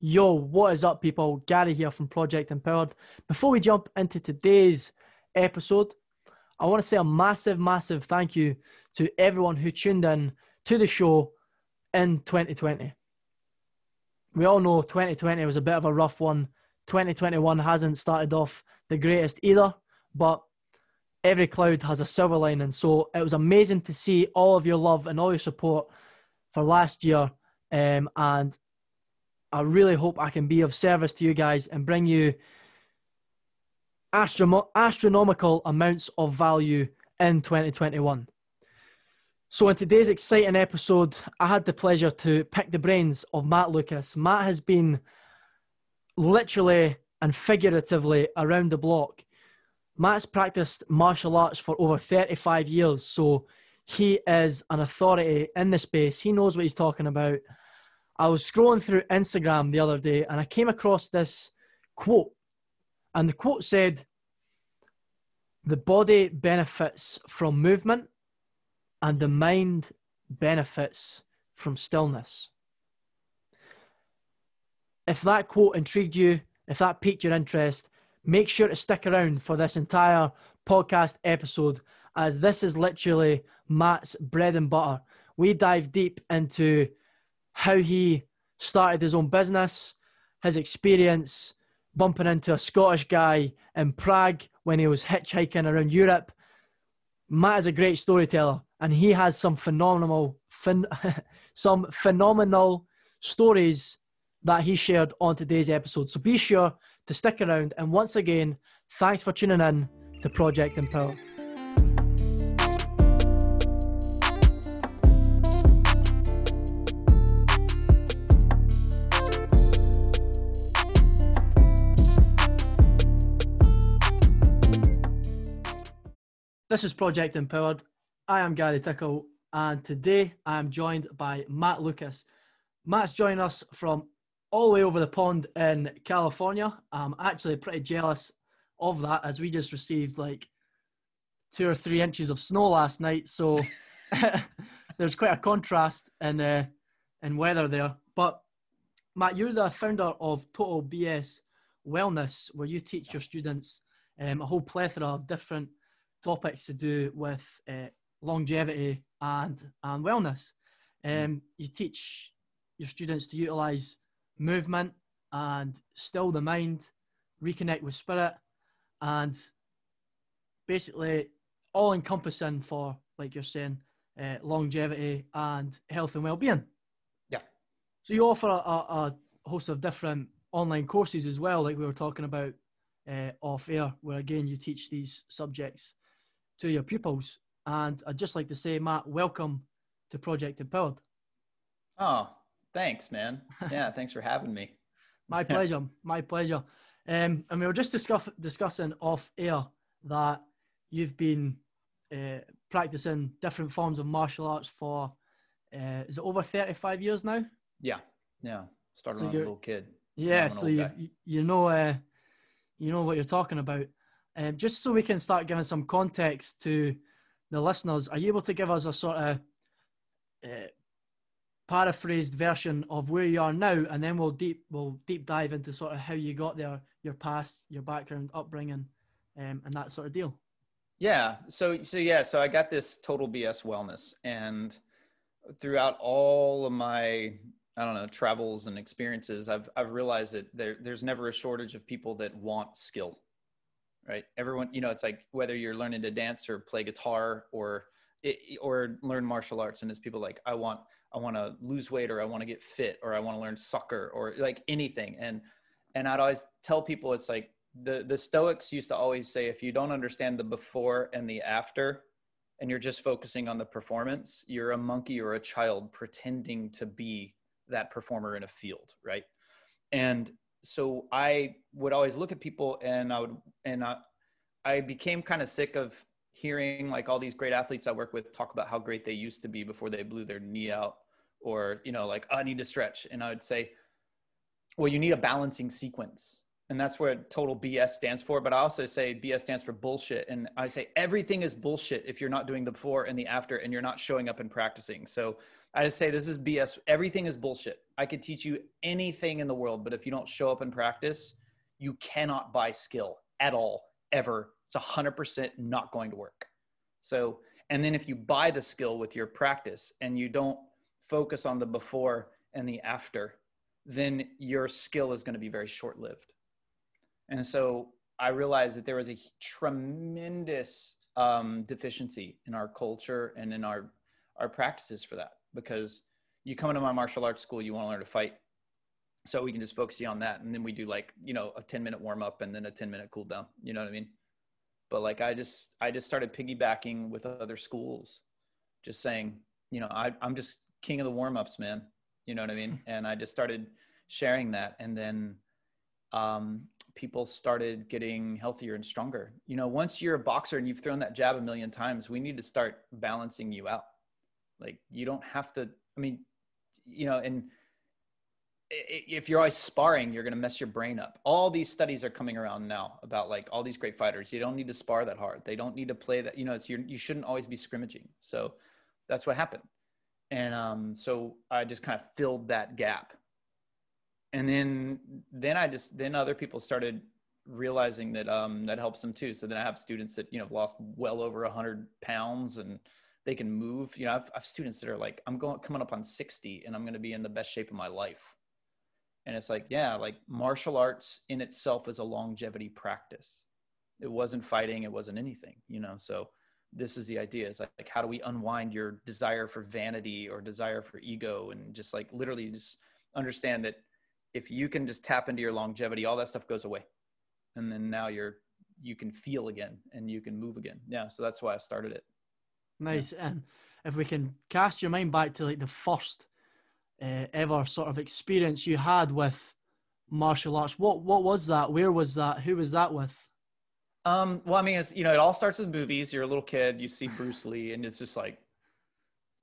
Yo, what is up, people? Gary here from Project Empowered. Before we jump into today's episode, I want to say a massive, massive thank you to everyone who tuned in to the show in 2020. We all know 2020 was a bit of a rough one. 2021 hasn't started off the greatest either, but every cloud has a silver lining. So it was amazing to see all of your love and all your support for last year. Um, and I really hope I can be of service to you guys and bring you astronomical amounts of value in 2021. So, in today's exciting episode, I had the pleasure to pick the brains of Matt Lucas. Matt has been literally and figuratively around the block. Matt's practiced martial arts for over 35 years, so he is an authority in the space. He knows what he's talking about. I was scrolling through Instagram the other day and I came across this quote. And the quote said, The body benefits from movement and the mind benefits from stillness. If that quote intrigued you, if that piqued your interest, make sure to stick around for this entire podcast episode, as this is literally Matt's bread and butter. We dive deep into how he started his own business, his experience bumping into a Scottish guy in Prague when he was hitchhiking around Europe. Matt is a great storyteller, and he has some phenomenal, phen- some phenomenal stories that he shared on today's episode. So be sure to stick around. And once again, thanks for tuning in to Project Empowered. This is Project Empowered. I am Gary Tickle, and today I am joined by Matt Lucas. Matt's joining us from all the way over the pond in California. I'm actually pretty jealous of that as we just received like two or three inches of snow last night. So there's quite a contrast in, uh, in weather there. But Matt, you're the founder of Total BS Wellness, where you teach your students um, a whole plethora of different topics to do with uh, longevity and and wellness. Mm. Um, you teach your students to utilize movement and still the mind, reconnect with spirit, and basically all encompassing for, like you're saying, uh, longevity and health and well-being. Yeah. So you offer a, a, a host of different online courses as well, like we were talking about uh, off air, where again you teach these subjects to your pupils. And I'd just like to say, Matt, welcome to Project Empowered. Oh, thanks, man. Yeah, thanks for having me. My pleasure. My pleasure. Um, and we were just discuss- discussing off air that you've been uh, practicing different forms of martial arts for, uh, is it over 35 years now? Yeah. Yeah. Started so when I was a little kid. Yeah. So you, you know, uh, you know what you're talking about. Um, just so we can start giving some context to the listeners, are you able to give us a sort of uh, paraphrased version of where you are now, and then we'll deep we'll deep dive into sort of how you got there, your past, your background, upbringing, um, and that sort of deal. Yeah. So so yeah. So I got this total BS wellness, and throughout all of my I don't know travels and experiences, I've I've realized that there there's never a shortage of people that want skill right? Everyone, you know, it's like whether you're learning to dance or play guitar or or learn martial arts, and it's people like I want I want to lose weight or I want to get fit or I want to learn soccer or like anything. And and I'd always tell people it's like the the Stoics used to always say if you don't understand the before and the after, and you're just focusing on the performance, you're a monkey or a child pretending to be that performer in a field, right? And so I would always look at people and I would, and I, I became kind of sick of hearing like all these great athletes I work with talk about how great they used to be before they blew their knee out or, you know, like, I need to stretch. And I would say, well, you need a balancing sequence. And that's where total BS stands for. But I also say BS stands for bullshit. And I say everything is bullshit if you're not doing the before and the after and you're not showing up and practicing. So I just say this is BS. Everything is bullshit I could teach you anything in the world, but if you don't show up and practice, you cannot buy skill at all, ever. It's 100% not going to work. So, and then if you buy the skill with your practice and you don't focus on the before and the after, then your skill is going to be very short lived. And so I realized that there was a tremendous um, deficiency in our culture and in our, our practices for that because you come into my martial arts school, you want to learn to fight. So we can just focus you on that. And then we do like, you know, a 10 minute warm up and then a 10 minute cool down. You know what I mean? But like, I just, I just started piggybacking with other schools, just saying, you know, I, I'm just king of the warm ups, man. You know what I mean? And I just started sharing that. And then, um, people started getting healthier and stronger. You know, once you're a boxer and you've thrown that jab a million times, we need to start balancing you out. Like you don't have to, I mean, you know, and if you're always sparring, you're going to mess your brain up. All these studies are coming around now about like all these great fighters. You don't need to spar that hard. They don't need to play that. You know, it's you shouldn't always be scrimmaging. So that's what happened. And um, so I just kind of filled that gap. And then then I just then other people started realizing that um, that helps them too. So then I have students that you know have lost well over a hundred pounds and they can move. You know, I've, I've students that are like, I'm going coming up on 60 and I'm going to be in the best shape of my life. And it's like, yeah, like martial arts in itself is a longevity practice. It wasn't fighting, it wasn't anything, you know. So this is the idea is like, like how do we unwind your desire for vanity or desire for ego and just like literally just understand that if you can just tap into your longevity, all that stuff goes away. And then now you're you can feel again and you can move again. Yeah. So that's why I started it. Nice. Yeah. And if we can cast your mind back to like the first uh, ever sort of experience you had with martial arts, what what was that? Where was that? Who was that with? Um, well, I mean, it's you know, it all starts with movies. You're a little kid, you see Bruce Lee, and it's just like.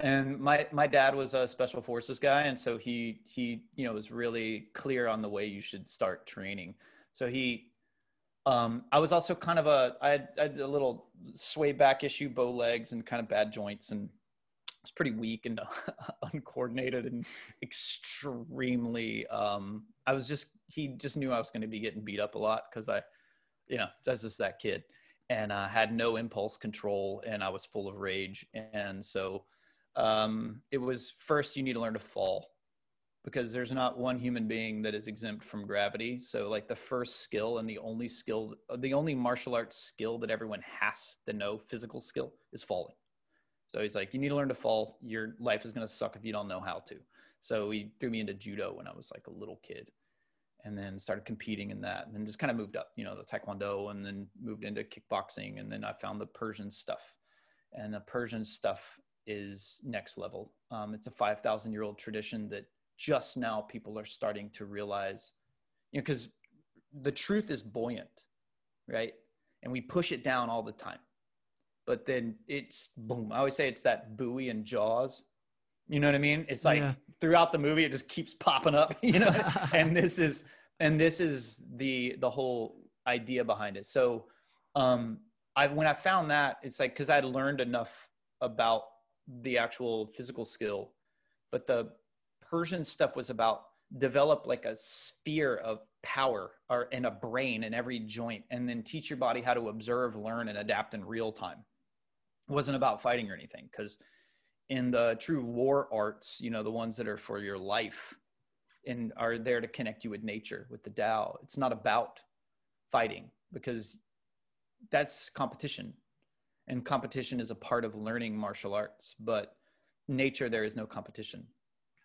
And my my dad was a special forces guy, and so he he you know was really clear on the way you should start training. So he um, I was also kind of a I had, I had a little sway back issue, bow legs, and kind of bad joints, and I was pretty weak and uncoordinated and extremely. Um, I was just he just knew I was going to be getting beat up a lot because I, you know, that's just that kid, and I had no impulse control, and I was full of rage, and so um, it was first you need to learn to fall because there's not one human being that is exempt from gravity. So like the first skill and the only skill, the only martial arts skill that everyone has to know, physical skill, is falling. So he's like, you need to learn to fall. Your life is going to suck if you don't know how to. So he threw me into judo when I was like a little kid and then started competing in that and then just kind of moved up, you know, the taekwondo and then moved into kickboxing. And then I found the Persian stuff and the Persian stuff is next level. Um, it's a 5,000 year old tradition that just now people are starting to realize, you know, because the truth is buoyant, right? And we push it down all the time. But then it's boom. I always say it's that buoy and jaws. You know what I mean? It's like yeah. throughout the movie, it just keeps popping up, you know? and this is, and this is the, the whole idea behind it. So, um, I, when I found that it's like, cause I'd learned enough about the actual physical skill, but the Persian stuff was about develop like a sphere of power or in a brain in every joint and then teach your body how to observe learn and adapt in real time. It wasn't about fighting or anything because in the true war arts you know the ones that are for your life and are there to connect you with nature with the Tao it's not about fighting because that's competition. And competition is a part of learning martial arts but nature there is no competition.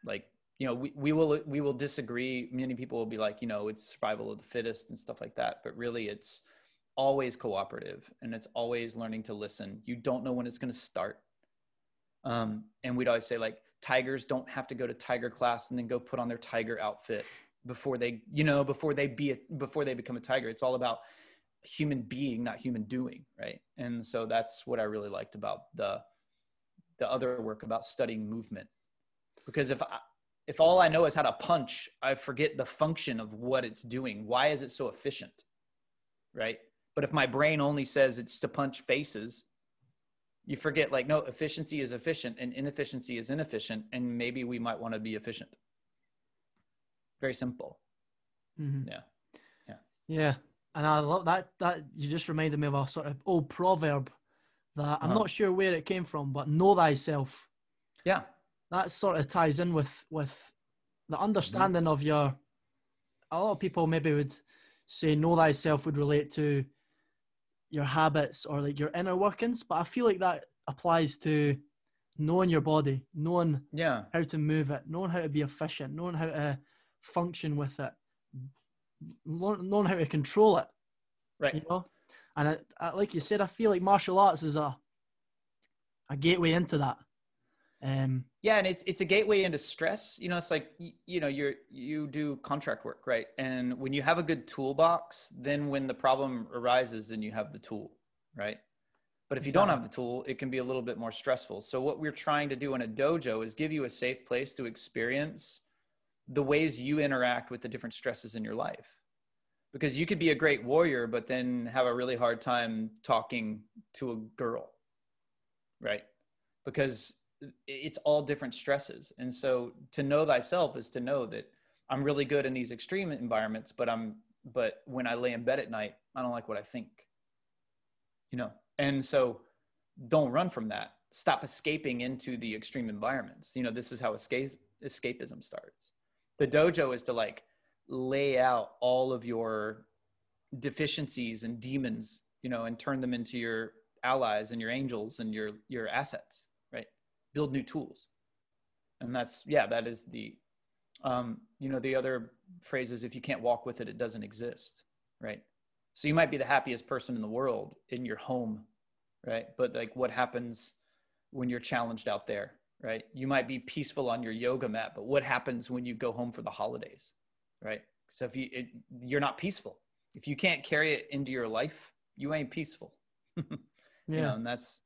Like you know we, we will we will disagree. Many people will be like you know it's survival of the fittest and stuff like that but really it's always cooperative and it's always learning to listen. You don't know when it's going to start. Um, and we'd always say like tigers don't have to go to tiger class and then go put on their tiger outfit before they you know before they be a, before they become a tiger. It's all about human being not human doing right? And so that's what i really liked about the the other work about studying movement. Because if I, if all I know is how to punch, I forget the function of what it's doing. Why is it so efficient? Right. But if my brain only says it's to punch faces, you forget like, no, efficiency is efficient and inefficiency is inefficient. And maybe we might want to be efficient. very simple. Mhm. Yeah. Yeah, and I love that. That you just reminded me of a sort of old proverb that I'm Uh-huh. not sure where it came from, but know thyself. Yeah. That sort of ties in with with the Mm-hmm. understanding of your. A lot of people maybe would say know thyself would relate to your habits or like your inner workings, but I feel like that applies to knowing your body, knowing Yeah. how to move it, knowing how to be efficient, knowing how to function with it, knowing how to control it. Right. You know, and it, uh, like you said, I feel like martial arts is a a gateway into that. Um, yeah and it's it's a gateway into stress. You know it's like you know you're you do contract work right? And when you have a good toolbox then when the problem arises then you have the tool right? But if you don't have the tool it can be a little bit more stressful. So what we're trying to do in a dojo is give you a safe place to experience the ways you interact with the different stresses in your life. Because you could be a great warrior but then have a really hard time talking to a girl right? Because it's all different stresses. And so to know thyself is to know that i'm really good in these extreme environments but i'm but when i lay in bed at night i don't like what i think you know? And so don't run from that. Stop escaping into the extreme environments. You know this is how escape escapism starts. The dojo is to like lay out all of your deficiencies and demons you know and turn them into your allies and your angels and your your assets build new tools. And that's yeah that is the um you know the other phrase is if you can't walk with it it doesn't exist right? So you might be the happiest person in the world in your home right? But like what happens when you're challenged out there right? You might be peaceful on your yoga mat but what happens when you go home for the holidays right? So if you it, you're not peaceful. If you can't carry it into your life you ain't peaceful. Yeah, you know and that's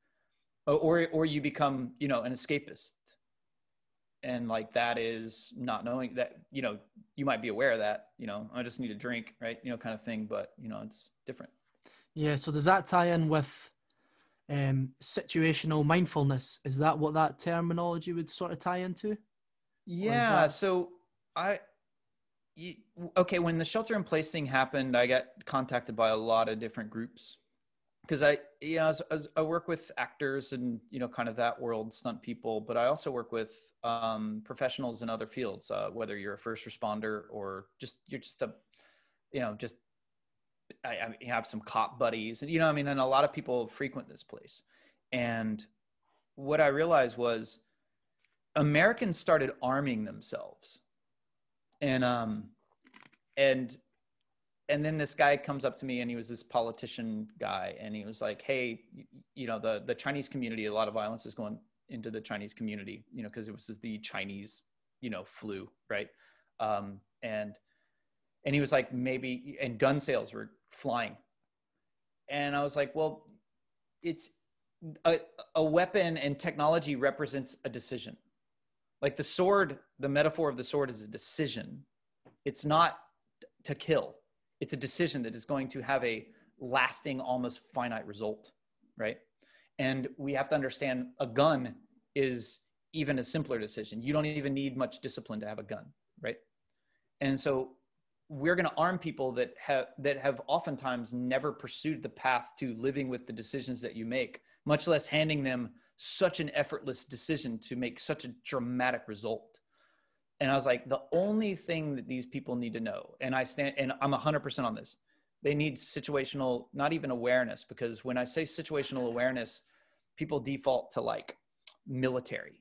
or or you become you know an escapist and like that is not knowing that you know you might be aware of that you know i just need a drink right you know kind of thing but you know it's different yeah. So does that tie in with um, situational mindfulness? Is that what that terminology would sort of tie into? yeah that- so i okay when the shelter in place thing happened i got contacted by a lot of different groups because i know as, as i work with actors and you know kind of that world stunt people but i also work with um, professionals in other fields uh, whether you're a first responder or just you're just a you know just I, I have some cop buddies and you know i mean and a lot of people frequent this place. And what i realized was americans started arming themselves. And um and and then this guy comes up to me and he was this politician guy and he was like hey you, know the the chinese community a lot of violence is going into the chinese community you know because it was the chinese you know flu right? Um and and he was like maybe and gun sales were flying. And i was like well it's a, a weapon and technology represents a decision. Like the sword the metaphor of the sword is a decision. It's not to kill it's a decision that is going to have a lasting almost finite result right? And we have to understand a gun is even a simpler decision. You don't even need much discipline to have a gun right? And so we're going to arm people that have that have oftentimes never pursued the path to living with the decisions that you make much less handing them such an effortless decision to make such a dramatic result and i was like the only thing that these people need to know and i stand and i'm 100% on this they need situational not even awareness because when i say situational awareness people default to like military.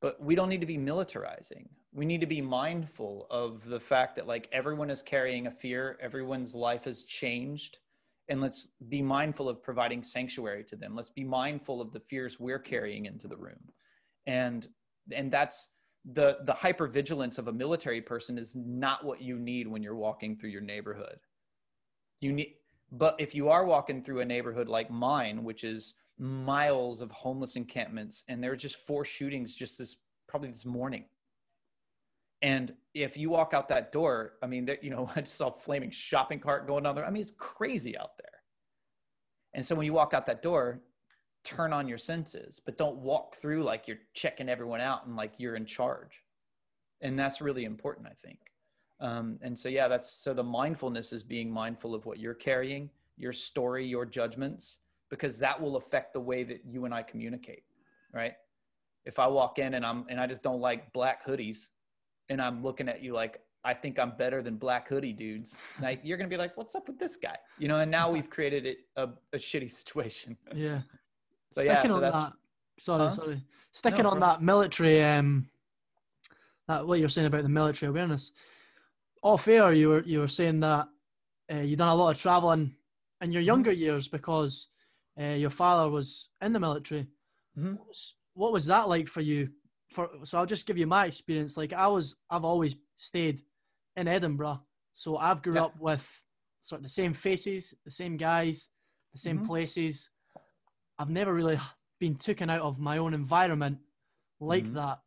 But we don't need to be militarizing. We need to be mindful of the fact that like everyone is carrying a fear everyone's life has changed and let's be mindful of providing sanctuary to them. Let's be mindful of the fears we're carrying into the room. And and that's the the hypervigilance of a military person is not what you need when you're walking through your neighborhood. You need but if you are walking through a neighborhood like mine which is miles of homeless encampments and there are just four shootings just this probably this morning. And if you walk out that door i mean there, you know i just saw a flaming shopping cart going on there i mean it's crazy out there. And so when you walk out that door turn on your senses but don't walk through like you're checking everyone out and like you're in charge and that's really important i think Um, and so, yeah, that's so the mindfulness is being mindful of what you're carrying, your story, your judgments, because that will affect the way that you and I communicate, right? If I walk in and I'm and I just don't like black hoodies, and I'm looking at you like I think I'm better than black hoodie dudes, like you're gonna be like, "What's up with this guy?" You know. And now we've created it a, a shitty situation. Yeah. So, Sticking yeah, so on that. Sorry, Huh? sorry. Sticking No, on that military, um, that what you're saying about the military awareness. Off air, you were you were saying that uh, you done a lot of traveling in your Mhm. younger years because uh, your father was in the military. Mhm. What, was, what was that like for you? For so I'll just give you my experience. Like I was, I've always stayed in Edinburgh, so I've grew Yeah. up with sort of the same faces, the same guys, the same Mhm. places. I've never really been taken out of my own environment like Mhm. that.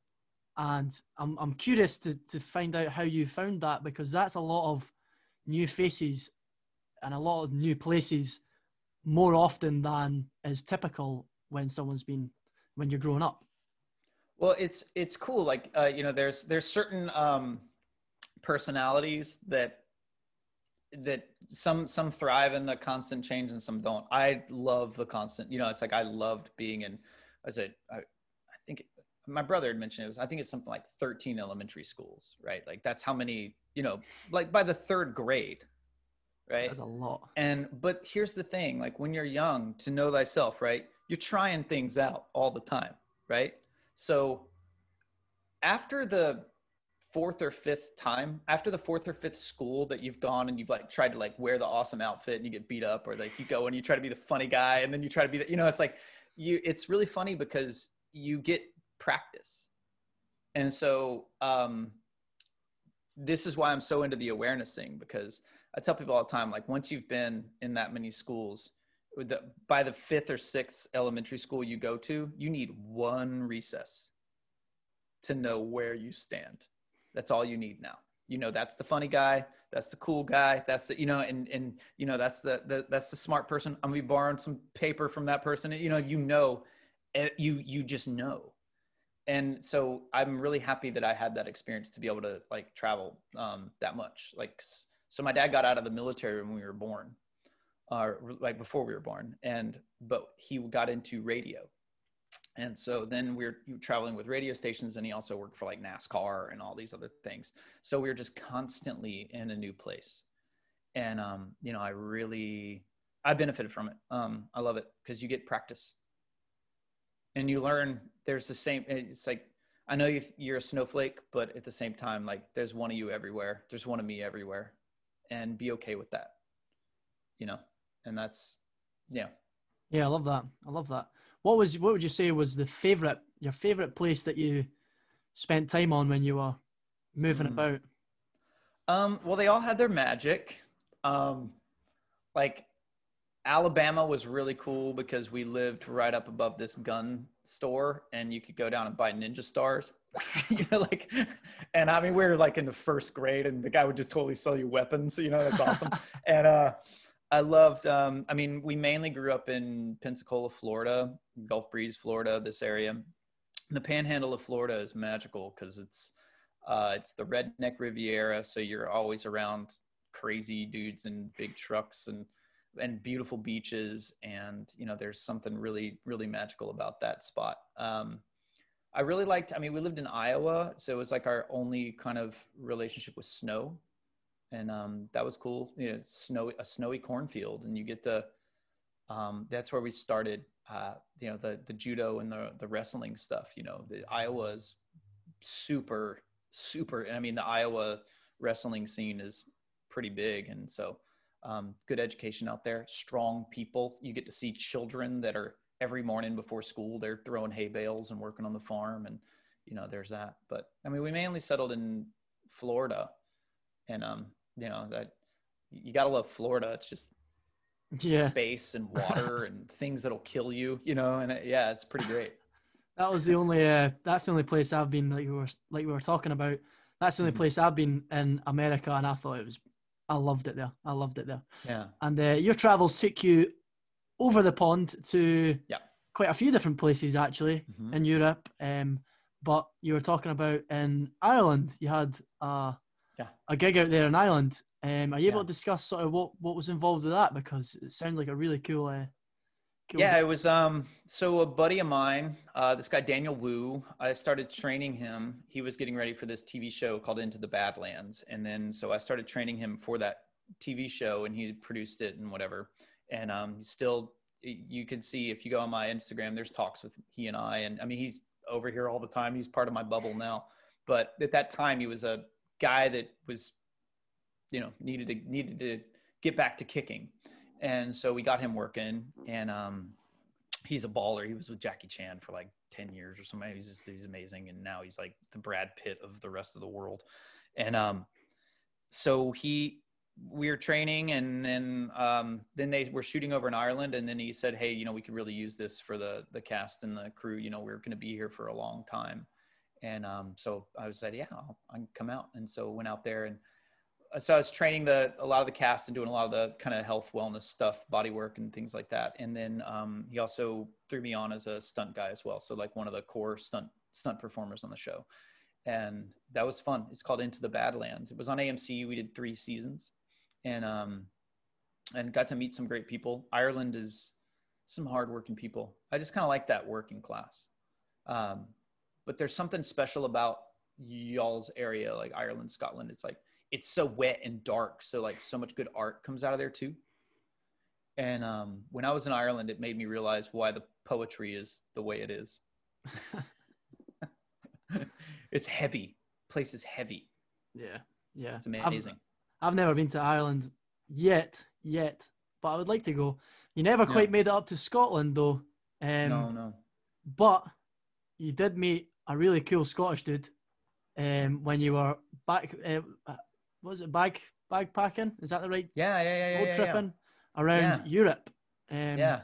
And I'm, I'm curious to, to find out how you found that because that's a lot of new faces and a lot of new places more often than is typical when someone's been when you're growing up. Well, it's it's cool. Like uh, you know, there's there's certain um, personalities that that some some thrive in the constant change and some don't. I love the constant. You know, it's like I loved being in. I said I, I think it, my brother had mentioned it was. I think it's something like 13 elementary schools, right? Like that's how many. You know, like by the third grade, right? That's a lot. And but here's the thing, like when you're young, to know thyself, right? You're trying things out all the time, right? So after the fourth or fifth time, after the fourth or fifth school that you've gone and you've like tried to like wear the awesome outfit and you get beat up, or like you go and you try to be the funny guy and then you try to be the, you know, it's like you it's really funny because you get practice. And so um this is why I'm so into the awareness thing because I tell people all the time, like once you've been in that many schools, the, by the fifth or sixth elementary school you go to, you need one recess to know where you stand. That's all you need now. You know, that's the funny guy. That's the cool guy. That's the, you know, and, and, you know, that's the, the, that's the smart person. I'm gonna be borrowing some paper from that person. You know, you know, eh, you, you just know. And so I'm really happy that I had that experience to be able to like travel um, that much. Like, so my dad got out of the military when we were born, or like before we were born, and but he got into radio, and so then we're traveling with radio stations, and he also worked for like NASCAR and all these other things. So we were just constantly in a new place, and um, you know, I really I benefited from it. Um, I love it because you get practice, and you learn. There's the same. It's like I know you- you're a snowflake, but at the same time, like there's one of you everywhere. There's one of me everywhere, and be okay with that. You know, and that's yeah. Yeah, I love that. I love that. What was what would you say was the favorite your favorite place that you spent time on when you were moving Hmm. about? Um, well, they all had their magic. Um, like Alabama was really cool because we lived right up above this gun store, and you could go down and buy ninja stars. you know, like, and I mean, we were like in the first grade, and the guy would just totally sell you weapons. You know, that's awesome. and uh, I loved. Um, I mean, we mainly grew up in Pensacola, Florida, Gulf Breeze, Florida, this area. The Panhandle of Florida is magical because it's uh, it's the redneck Riviera, so you're always around crazy dudes in big trucks and and beautiful beaches, and you know there's something really really magical about that spot. Um, I really liked. I mean, we lived in Iowa, so it was like our only kind of relationship with snow, and um, that was cool. You know, snowy a snowy cornfield, and you get to. Um, that's where we started. Uh, you know, the the judo and the the wrestling stuff. You know, the Iowa's super super i mean the iowa wrestling scene is pretty big and so um, good education out there strong people you get to see children that are every morning before school they're throwing hay bales and working on the farm and you know there's that but i mean we mainly settled in florida and um you know that you gotta love florida it's just Yeah, space and water and things that'll kill you you know and it, yeah it's pretty great that was the only. Uh, that's the only place I've been. Like we were like we were talking about. That's the only Mhm. place I've been in America, and I thought it was. I loved it there. I loved it there. yeah And uh, your travels took you over the pond to Yeah. quite a few different places actually Mhm. in Europe. Um, but you were talking about in Ireland, you had uh, Yeah. a gig out there in Ireland. Um, are you able Yeah. to discuss sort of what, what was involved with that? Because it sounds like a really cool. Uh, cool Yeah, gig. it was um so a buddy of mine, uh, this guy Daniel Wu, I started training him. He was getting ready for this TV show called Into the Badlands. And then so I started training him for that TV show and he produced it and whatever. And um he's still you could see if you go on my Instagram, there's talks with he and I. And I mean he's over here all the time. He's part of my bubble now. But at that time he was a guy that was, you know, needed to needed to get back to kicking. And so we got him working and um he's a baller. He was with jackie chan for like 10 years or something. He's just he's amazing. And now he's like the brad pitt of the rest of the world. And um so he we were training and then um then they were shooting over in ireland. And then he said hey you know we could really use this for the the cast and the crew. You know we're going to be here for a long time and um so i was said yeah I'll, i can come out and so went out there and uh, so I was training the a lot of the cast and doing a lot of the kind of health wellness stuff, body work and things like that. And then um, he also threw me on as a stunt guy as well, so like one of the core stunt stunt performers on the show, and that was fun. It's called Into the Badlands. It was on AMC. We did three seasons, and um, and got to meet some great people. Ireland is some hardworking people. I just kind of like that working class. Um, but there's something special about y'all's area, like Ireland, Scotland. It's like it's so wet and dark so like so much good art comes out of there too and um, when i was in ireland it made me realize why the poetry is the way it is it's heavy place is heavy yeah, yeah. it's I've- amazing I've never been to Ireland yet, yet, but I would like to go. You never quite made it up to Scotland though. Um, no no But you did meet a really cool Scottish dude um, when you were back. Uh, was it bag bagpacking? Is that the right yeah yeah yeah yeah road yeah, tripping around Yeah. Europe? Um, yeah.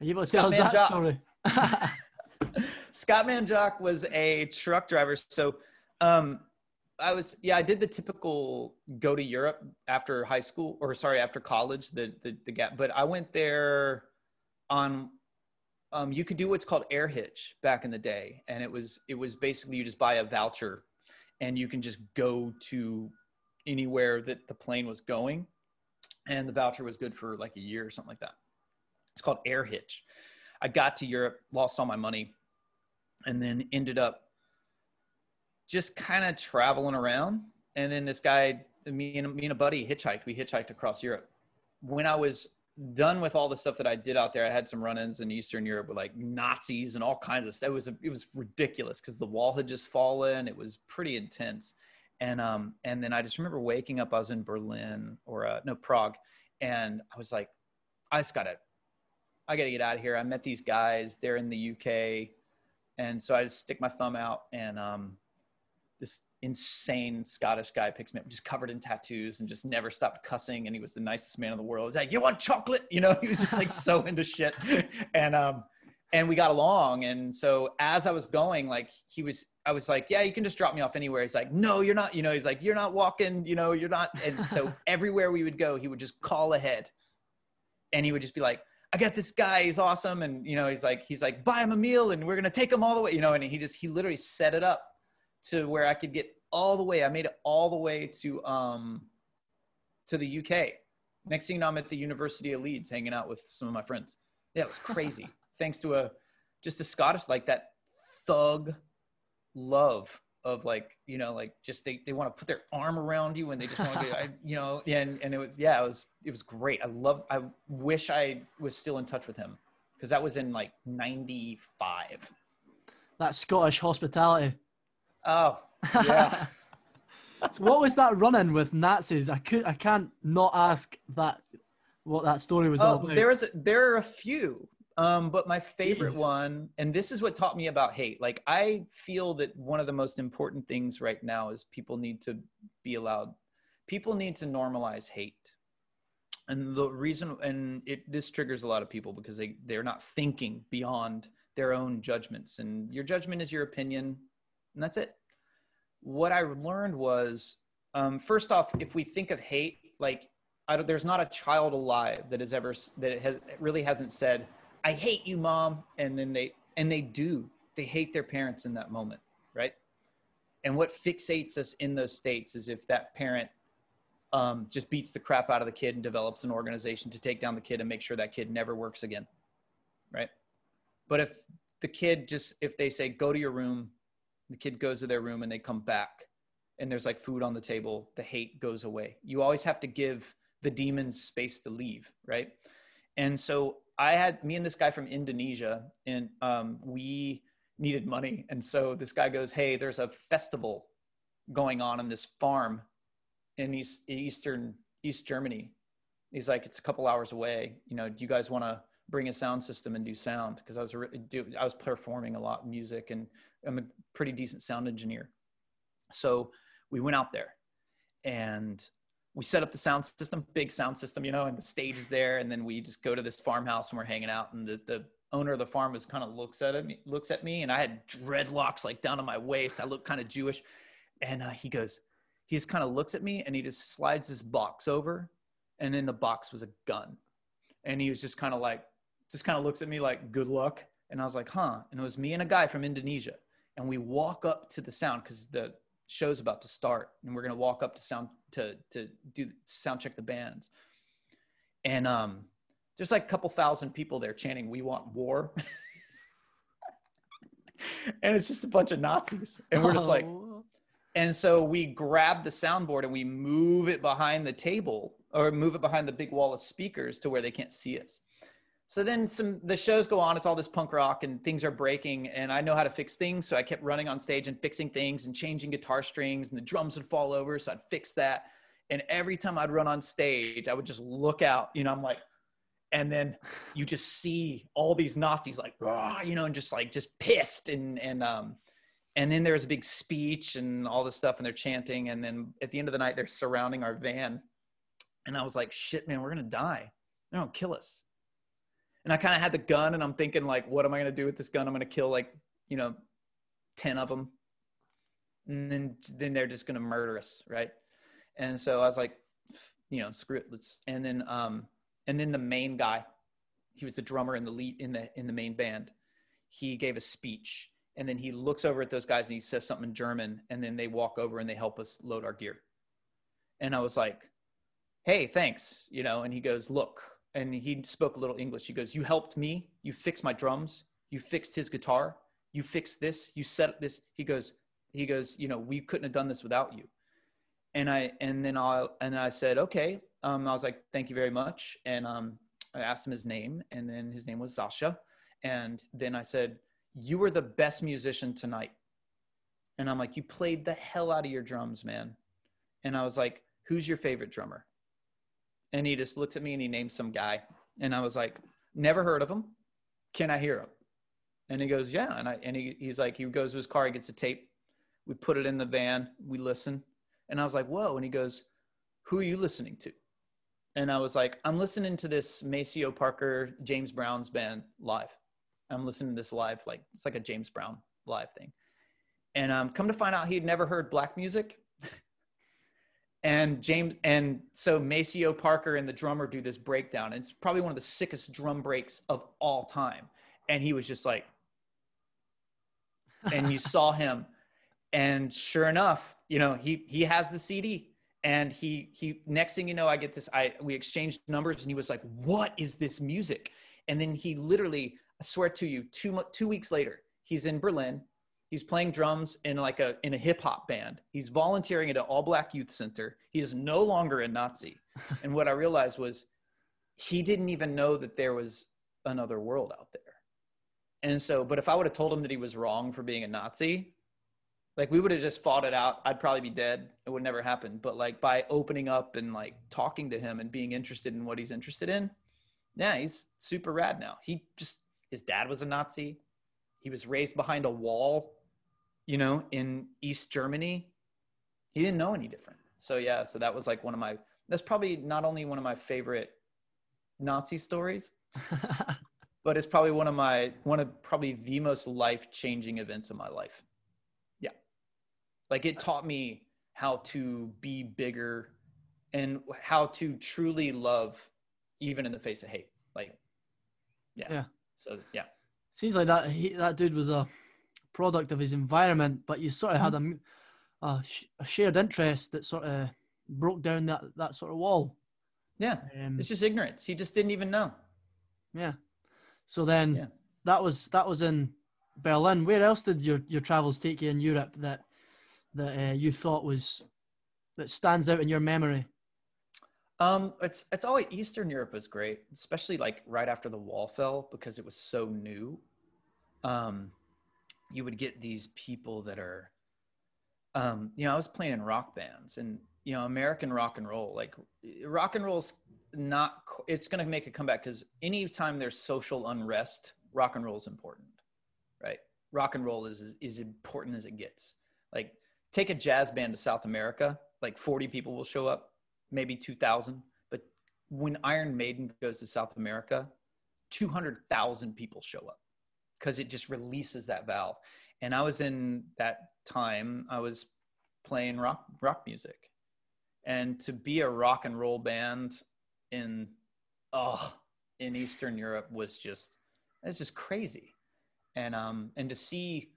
Are you able to Scott tell us that story? Scott Manjock was a truck driver. So um, I was, yeah, I did the typical go to Europe after high school or sorry, after college, the, the, the gap, but I went there on, um, you could do what's called air hitch back in the day. And it was, it was basically you just buy a voucher and you can just go to anywhere that the plane was going. And the voucher was good for like a year or something like that. It's called air hitch. I got to Europe, lost all my money, and then ended up just kind of traveling around. And then this guy, me and me and a buddy hitchhiked. We hitchhiked across Europe. When I was done with all the stuff that I did out there, I had some run-ins in Eastern Europe with like Nazis and all kinds of stuff. It was it was ridiculous because the wall had just fallen. It was pretty intense. And um and then I just remember waking up. I was in Berlin or uh, no Prague, and I was like, I just gotta I got to get out of here. I met these guys. They're in the UK. And so I just stick my thumb out and um, this insane Scottish guy picks me up, just covered in tattoos and just never stopped cussing. And he was the nicest man in the world. He's like, you want chocolate? You know, he was just like so into shit. And, um, and we got along. And so as I was going, like he was, I was like, yeah, you can just drop me off anywhere. He's like, no, you're not, you know, he's like, you're not walking, you know, you're not. And so everywhere we would go, he would just call ahead and he would just be like, I got this guy, he's awesome. And, you know, he's like, he's like, buy him a meal and we're going to take him all the way, you know, and he just, he literally set it up to where I could get all the way. I made it all the way to, um, to the UK. Next thing you know, I'm at the University of Leeds hanging out with some of my friends. Yeah, it was crazy. Thanks to a, just a Scottish, like that thug love of like, you know, like just, they, they want to put their arm around you and they just want to, I, you know, and, and it was, yeah, it was, it was great. I love, I wish I was still in touch with him because that was in like 95. that Scottish hospitality. Oh, yeah. so what was that running with Nazis? I could I can't not ask that what that story was all about. there is there are a few, um, but my favorite Jeez. one, and this is what taught me about hate. Like I feel that one of the most important things right now is people need to be allowed. People need to normalize hate, and the reason, and it this triggers a lot of people because they they're not thinking beyond their own judgments, and your judgment is your opinion, and that's it. What I learned was, um, first off, if we think of hate, like I don't, there's not a child alive that has ever that has really hasn't said I hate you, mom, and then they and they do they hate their parents in that moment, right? And what fixates us in those states is if that parent um, just beats the crap out of the kid and develops an organization to take down the kid and make sure that kid never works again. Right. But if the kid just, if they say, go to your room, the kid goes to their room and they come back and there's like food on the table, the hate goes away. You always have to give the demons space to leave. Right. And so I had me and this guy from Indonesia and um, we needed money. And so this guy goes, Hey, there's a festival going on on this farm in East, Eastern East Germany. He's like, it's a couple hours away. You know, do you guys want to bring a sound system and do sound? Because I was really do, I was performing a lot of music, and I'm a pretty decent sound engineer. So we went out there, and we set up the sound system, big sound system, you know, and the stage is there, and then we just go to this farmhouse and we're hanging out, and the, the owner of the farm was kind of looks at me, looks at me, and I had dreadlocks like down to my waist. I look kind of Jewish, and uh, he goes, he just kind of looks at me and he just slides this box over, and in the box was a gun, and he was just kind of like, just kind of looks at me like, good luck, and I was like, huh, and it was me and a guy from Indonesia, and we walk up to the sound because the show's about to start, and we're gonna walk up to sound to to do sound check the bands, and um there's like a couple thousand people there chanting we want war. And it's just a bunch of nazis. And we're just like oh. and so we grab the soundboard and we move it behind the table or move it behind the big wall of speakers to where they can't see us so then some the shows go on it's all this punk rock and things are breaking and i know how to fix things. So i kept running on stage and fixing things and changing guitar strings and the drums would fall over. So i'd fix that. And every time i'd run on stage i would just look out you know i'm like and then you just see all these Nazis like, you know, and just like just pissed and and um and then there's a big speech and all this stuff and they're chanting. And then at the end of the night they're surrounding our van. And I was like, shit, man, we're gonna die. They're gonna kill us. And I kind of had the gun and I'm thinking like, what am I gonna do with this gun? I'm gonna kill like, you know, ten of them, and then then they're just gonna murder us, right? And so I was like, you know, screw it, let's. And then um and then the main guy he was the drummer in the lead in the in the main band he gave a speech and then he looks over at those guys and he says something in german and then they walk over and they help us load our gear and i was like hey thanks you know and he goes look and he spoke a little english he goes you helped me you fixed my drums you fixed his guitar you fixed this you set up this he goes he goes you know we couldn't have done this without you and i and then i and i said okay um, I was like, thank you very much. And um, I asked him his name, and then his name was Zasha. And then I said, You were the best musician tonight. And I'm like, You played the hell out of your drums, man. And I was like, Who's your favorite drummer? And he just looks at me and he named some guy. And I was like, Never heard of him. Can I hear him? And he goes, Yeah. And I and he, he's like, he goes to his car, he gets a tape. We put it in the van, we listen. And I was like, Whoa. And he goes, Who are you listening to? and I was like, I'm listening to this Maceo Parker James Brown's band live. I'm listening to this live, like it's like a James Brown live thing. And um, come to find out, he'd never heard black music. And James, and so Maceo Parker and the drummer do this breakdown. And it's probably one of the sickest drum breaks of all time. And he was just like, and you saw him, and sure enough, you know, he he has the CD and he he next thing you know i get this i we exchanged numbers and he was like what is this music and then he literally i swear to you two two weeks later he's in berlin he's playing drums in like a in a hip hop band. He's volunteering at an all black youth center. He is no longer a nazi. And what i realized was he didn't even know that there was another world out there. And so but if i would have told him that he was wrong for being a nazi like we would have just fought it out. I'd probably be dead. It would never happen. But like by opening up and like talking to him and being interested in what he's interested in yeah he's super rad now. He just his dad was a nazi he was raised behind a wall you know in east germany he didn't know any different so yeah so that was like one of my that's probably not only one of my favorite nazi stories but it's probably one of my one of probably the most life changing events of my life Yeah. like it taught me how to be bigger and how to truly love even in the face of hate. Like, yeah. Yeah. So yeah. Seems like that he, that dude was a product of his environment, but you sort of had a a, sh- a shared interest that sort of broke down that that sort of wall. Yeah, Um, it's just ignorance. He just didn't even know. yeah. So then Yeah. that was that was in Berlin. Where else did your your travels take you in Europe that that uh, you thought was that stands out in your memory? Um, it's it's always Eastern Europe was great, especially like right after the wall fell because it was so new. Um, you would get these people that are, um, you know, I was playing in rock bands and you know American rock and roll, like rock and roll's not. It's gonna make a comeback because anytime there's social unrest, rock and roll is important, right? Rock and roll is is, is important as it gets. Like take a jazz band to South America, like 40 people will show up maybe 2000 but when iron maiden goes to south america 200000 people show up because it just releases that valve. And i was in that time i was playing rock rock music. And to be a rock and roll band in oh in eastern europe was just it's just crazy. And um and to see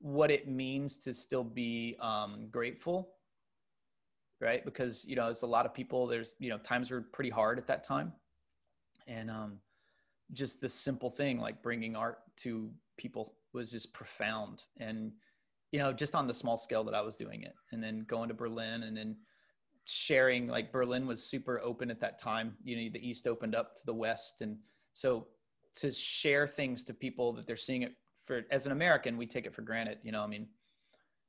what it means to still be um grateful right? Because you know there's a lot of people there's you know times were pretty hard at that time. And um just this simple thing like bringing art to people was just profound. And you know just on the small scale that i was doing it and then going to berlin and then sharing like berlin was super open at that time. You know the east opened up to the west. And so to share things to people that they're seeing it for as an american we take it for granted you know i mean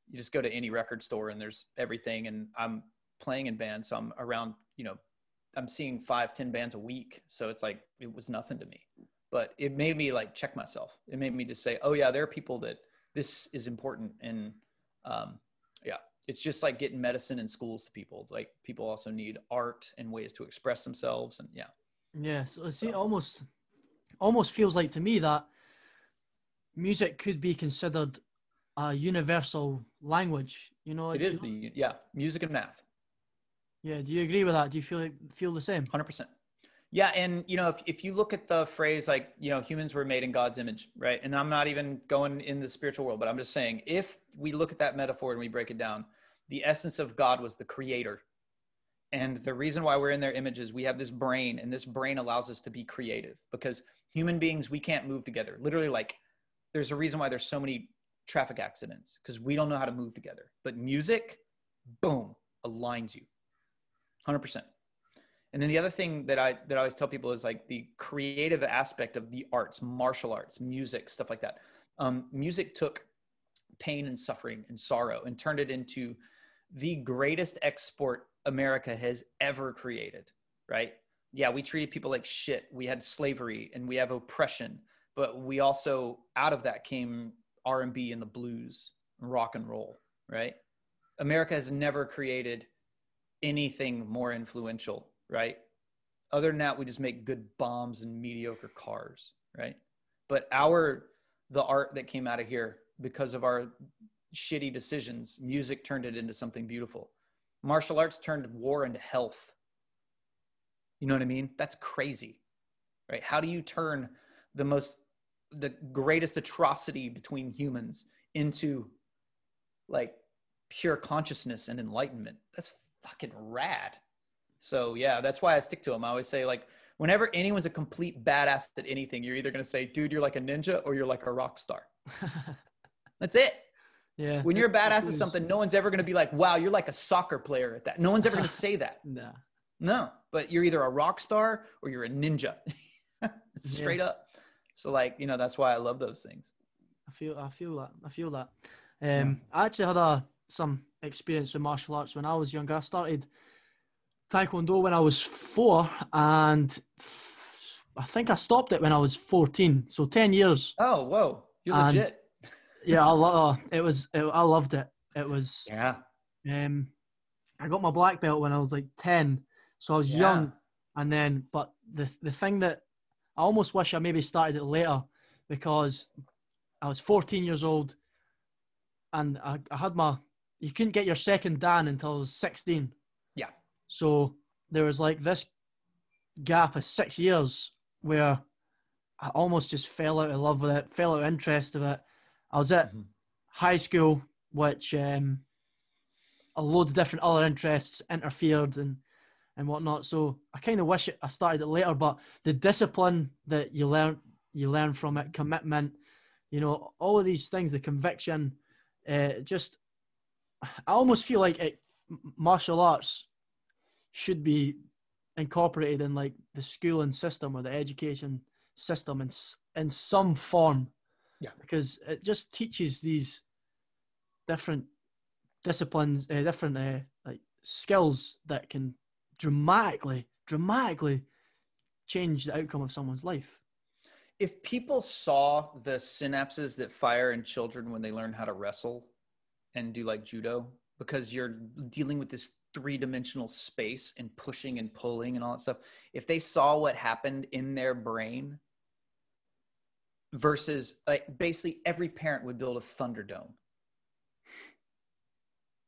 you just go to any record store and there's everything. And i'm playing in bands so i'm around you know i'm seeing five ten bands a week. So it's like it was nothing to me but it made me like check myself. It made me just say oh yeah there are people that this is important. And um, yeah it's just like getting medicine in schools to people. Like people also need art and ways to express themselves. And yeah. Yeah, so see, it almost almost feels like to me that music could be considered a universal language. You know, it is the yeah music and math Yeah, do you agree with that? Do you feel feel the same? 100% yeah and you know if, if you look at the phrase like you know humans were made in god's image right? And i'm not even going in the spiritual world but i'm just saying if we look at that metaphor and we break it down the essence of god was the creator. And the reason why we're in their image is we have this brain and this brain allows us to be creative because human beings we can't move together. Literally like there's a reason why there's so many traffic accidents because we don't know how to move together. But music boom aligns you 100% and then the other thing that I that I always tell people is like the creative aspect of the arts, martial arts, music, stuff like that. Um, music took pain and suffering and sorrow and turned it into the greatest export America has ever created. Right? Yeah, we treated people like shit. We had slavery and we have oppression, but we also out of that came R and B and the blues, and rock and roll. Right? America has never created anything more influential right? Other than that, we just make good bombs and mediocre cars, right? But our the art that came out of here because of our shitty decisions, music turned it into something beautiful. Martial arts turned war into health. You know what I mean? That's crazy. Right? How do you turn the most the greatest atrocity between humans into like pure consciousness and enlightenment? That's fucking rad. So yeah, that's why I stick to them. I always say like, whenever anyone's a complete badass at anything, you're either gonna say, "Dude, you're like a ninja," or "You're like a rock star." That's it. yeah. When you're a badass at something, no one's ever gonna be like, "Wow, you're like a soccer player at that." No one's ever gonna say that. Nah. No, but you're either a rock star or you're a ninja. it's Yeah. straight up. So like, you know, that's why I love those things. I feel I feel that. I feel that. Um, I actually had a some experience with martial arts when I was younger. I started taekwondo when I was four, and I think I stopped it when I was fourteen. So ten years. Oh, whoa, you're And- legit. Yeah, I lo- uh, it was. It, I loved it. It was. Yeah. Um, I got my black belt when I was like ten, so I was Yeah. young. And then, but the the thing that I almost wish I maybe started it later because I was 14 years old, and I, I had my. You couldn't get your second dan until I was 16. Yeah. So there was like this gap of six years where I almost just fell out of love with it, fell out of interest of it. I was at Mhm. high school, which um, a load of different other interests interfered and and whatnot. So I kind of wish it, I started it later, but the discipline that you learn you learn from it, commitment, you know, all of these things, the conviction, uh, just I almost feel like it, martial arts should be incorporated in like the schooling system or the education system in in some form. Yeah, because it just teaches these different disciplines, uh, different uh, like skills that can dramatically, dramatically change the outcome of someone's life. If people saw the synapses that fire in children when they learn how to wrestle and do like judo, because you're dealing with this three dimensional space and pushing and pulling and all that stuff, if they saw what happened in their brain versus like basically every parent would build a Thunderdome.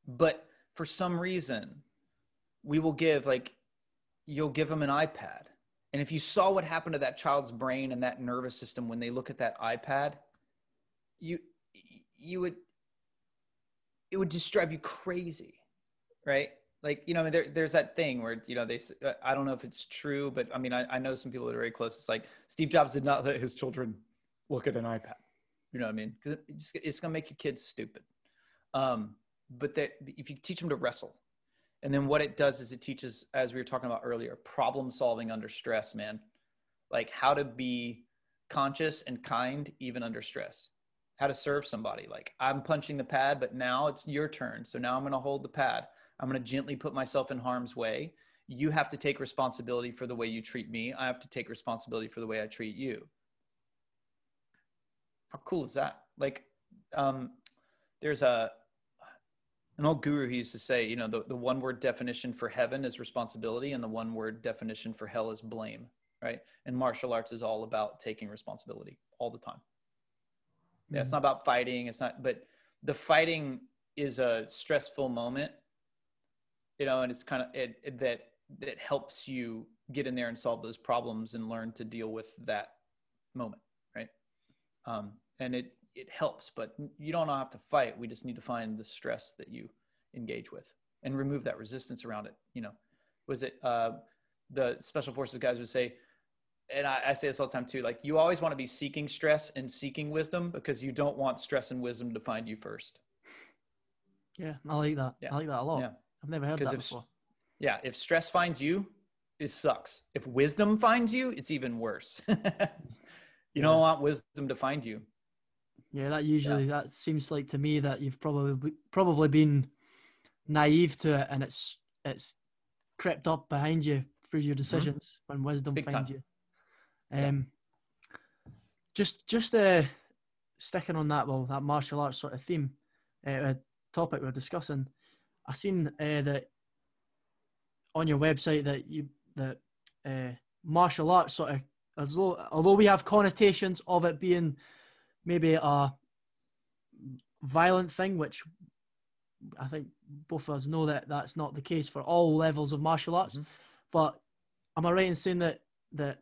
But for some reason, we will give like you'll give them an iPad. And if you saw what happened to that child's brain and that nervous system when they look at that iPad, you you would it would just drive you crazy, right? Like you know, there, there's that thing where you know they. I don't know if it's true, but I mean, I, I know some people that are very close. It's like Steve Jobs did not let his children look at an iPad. You know what I mean? Because it's, it's going to make your kids stupid. Um, but that if you teach them to wrestle, and then what it does is it teaches, as we were talking about earlier, problem solving under stress, man. Like how to be conscious and kind even under stress. How to serve somebody. Like I'm punching the pad, but now it's your turn. So now I'm going to hold the pad. I'm going to gently put myself in harm's way. You have to take responsibility for the way you treat me. I have to take responsibility for the way I treat you. How cool is that? Like, um, there's a an old guru he used to say, you know, the, the one word definition for heaven is responsibility, and the one word definition for hell is blame, right? And martial arts is all about taking responsibility all the time. Mm-hmm. Yeah, it's not about fighting. It's not, but the fighting is a stressful moment, you know, and it's kind of it, it that that helps you get in there and solve those problems and learn to deal with that moment, right? Um, and it it helps, but you don't have to fight. We just need to find the stress that you engage with and remove that resistance around it. You know, was it uh, the special forces guys would say, and I, I, say this all the time too, like you always want to be seeking stress and seeking wisdom because you don't want stress and wisdom to find you first. Yeah, I like that. Yeah. I like that a lot. Yeah. I've never heard that if, before. Yeah, if stress finds you, it sucks. If wisdom finds you, it's even worse. you yeah. don't want wisdom to find you. Yeah, that usually yeah. that seems like to me that you've probably probably been naive to it, and it's it's crept up behind you through your mm-hmm. decisions mm-hmm. when wisdom Big finds time. you. Um, yeah. just just uh, sticking on that well that martial arts sort of theme, uh, topic we're discussing. I seen uh, that on your website that you that uh, martial arts sort of as though although we have connotations of it being maybe a violent thing, which I think both of us know that that's not the case for all levels of martial arts. Mm-hmm. But am I right in saying that that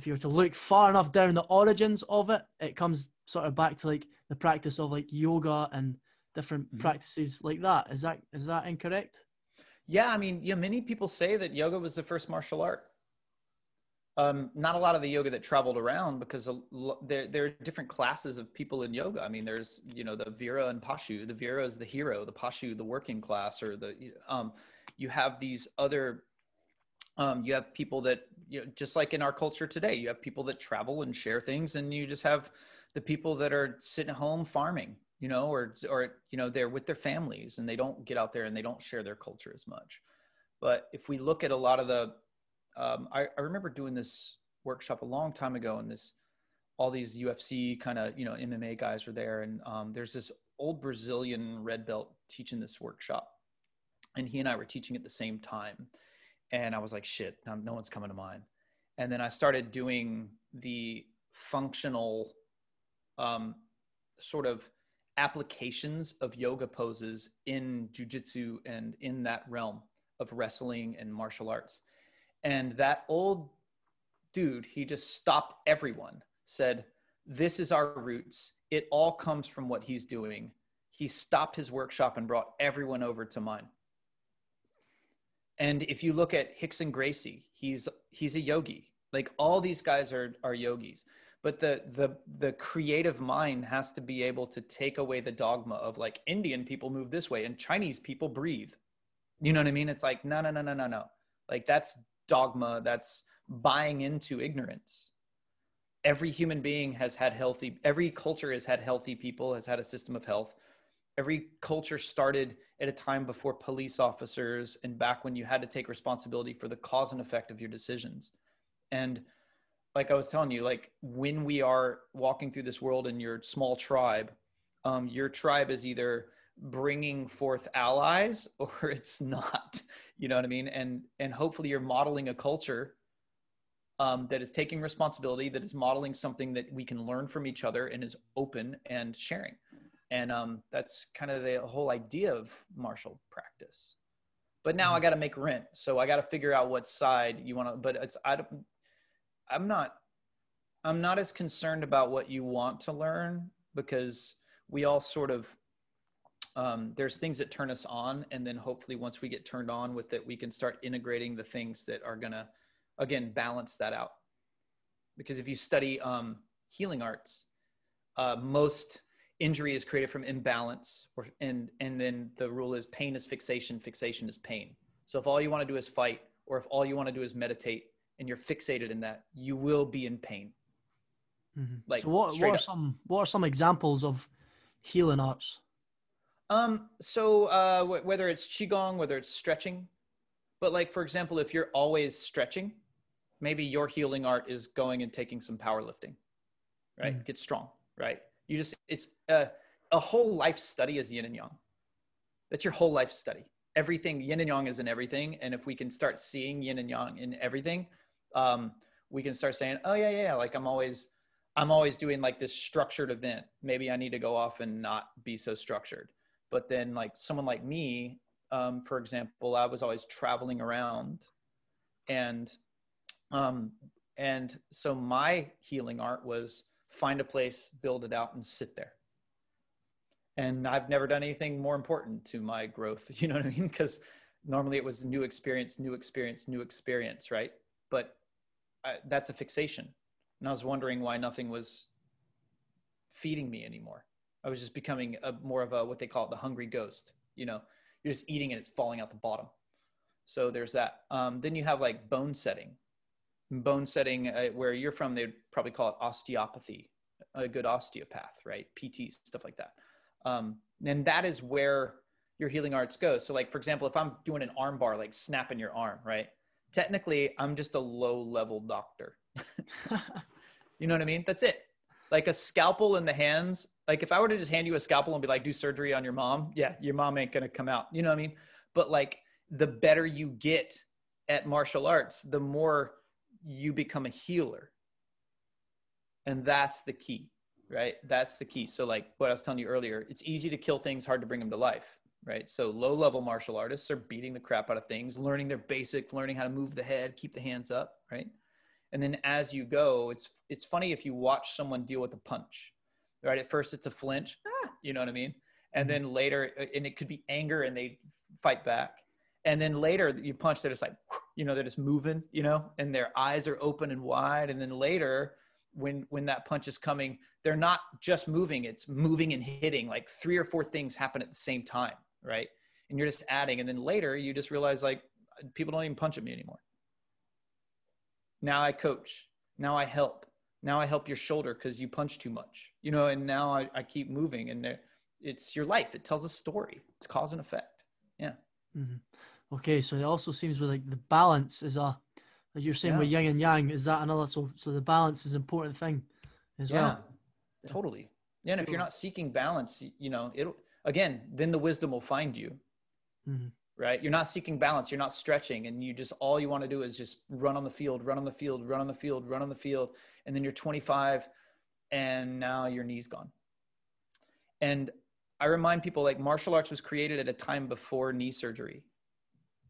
if you were to look far enough down the origins of it, it comes sort of back to like the practice of like yoga and different mm-hmm. practices like that. Is that is that incorrect? Yeah, I mean, know, many people say that yoga was the first martial art um, not a lot of the yoga that traveled around because there, there are different classes of people in yoga. I mean, there's, you know, the Vira and Pashu. The Vira is the hero, the Pashu, the working class, or the, um, you have these other, um, you have people that, you know, just like in our culture today, you have people that travel and share things, and you just have the people that are sitting at home farming, you know, or, or, you know, they're with their families and they don't get out there and they don't share their culture as much. But if we look at a lot of the um, I, I remember doing this workshop a long time ago and this all these UFC kind of you know MMA guys were there, and um, there's this old Brazilian red belt teaching this workshop, and he and I were teaching at the same time, and I was like, shit, no one's coming to mind, and then I started doing the functional, um, sort of applications of yoga poses in jujitsu and in that realm of wrestling and martial arts and that old dude, he just stopped everyone, said, This is our roots. It all comes from what he's doing. he stopped his workshop and brought everyone over to mine. And if you look at Rickson Gracie, he's he's a yogi. Like all these guys are are yogis. But the the the creative mind has to be able to take away the dogma of like Indian people move this way and Chinese people breathe. You know what I mean? It's like no no no no no no. Like that's dogma. That's buying into ignorance. Every human being has had healthy. Every culture has had healthy people. Has had a system of health every culture started at a time before police officers and back when you had to take responsibility for the cause and effect of your decisions. And like i was telling you like when we are walking through this world in your small tribe um, your tribe is either bringing forth allies or it's not you know what i mean? And and hopefully you're modeling a culture um, that is taking responsibility that is modeling something that we can learn from each other and is open and sharing and um, that's kind of the whole idea of martial practice but now mm-hmm. i got to make rent so i got to figure out what side you want to but it's i don't i'm not i'm not as concerned about what you want to learn because we all sort of um, there's things that turn us on and then hopefully once we get turned on with it we can start integrating the things that are going to again balance that out because if you study um, healing arts uh, most injury is created from imbalance or and and then the rule is pain is fixation fixation is pain so if all you want to do is fight or if all you want to do is meditate and you're fixated in that you will be in pain mm-hmm. like so what, what are up. some what are some examples of healing arts um so uh w- whether it's qigong whether it's stretching but like for example if you're always stretching maybe your healing art is going and taking some powerlifting right mm-hmm. get strong right you just, it's a, a whole life study is yin and yang. That's your whole life study. Everything, yin and yang is in everything. And if we can start seeing yin and yang in everything, um, we can start saying, oh yeah, yeah, like I'm always, I'm always doing like this structured event. Maybe I need to go off and not be so structured. But then like someone like me, um, for example, I was always traveling around and, um, and so my healing art was find a place, build it out, and sit there. And I've never done anything more important to my growth. You know what I mean? Because normally it was new experience, new experience, new experience, right? But I, that's a fixation. And I was wondering why nothing was feeding me anymore. I was just becoming a more of a what they call it the hungry ghost. You know, you're just eating and it's falling out the bottom. So there's that. Um, then you have like bone setting, bone setting uh, where you're from, they'd probably call it osteopathy, a good osteopath, right? PT, stuff like that. Um, and that is where your healing arts go. So, like, for example, if I'm doing an arm bar, like snapping your arm, right? Technically, I'm just a low level doctor. you know what I mean? That's it. Like a scalpel in the hands. Like, if I were to just hand you a scalpel and be like, do surgery on your mom, yeah, your mom ain't to come out. You know what I mean? But like, the better you get at martial arts, the more you become a healer. And that's the key, right? That's the key. So, like what I was telling you earlier, it's easy to kill things, hard to bring them to life, right? So, low level martial artists are beating the crap out of things, learning their basic, learning how to move the head, keep the hands up, right? And then as you go, it's it's funny if you watch someone deal with a punch, right? At first, it's a flinch, ah, you know what I mean? And mm-hmm. then later, and it could be anger, and they fight back and then later you punch they're just like you know they're just moving you know and their eyes are open and wide. And then later when when that punch is coming they're not just moving it's moving and hitting like three or four things happen at the same time right? And you're just adding. And then later you just realize like people don't even punch at me anymore. Now i coach. Now i help. Now i help your shoulder because you punch too much you know and now i, I keep moving. And it's your life. It tells a story. It's cause and effect. Yeah. Mm-hmm. Okay, so it also seems with like the balance is a, like you're saying yeah. with yin and yang, is that another? So, so the balance is an important thing as yeah, well. Totally. Yeah, and if you're not seeking balance, you know, it'll again, then the wisdom will find you. Mm-hmm. Right? You're not seeking balance. You're not stretching, and you just all you want to do is just run on the field, run on the field, run on the field, run on the field, and then you're 25, and now your knee's gone. And I remind people like martial arts was created at a time before knee surgery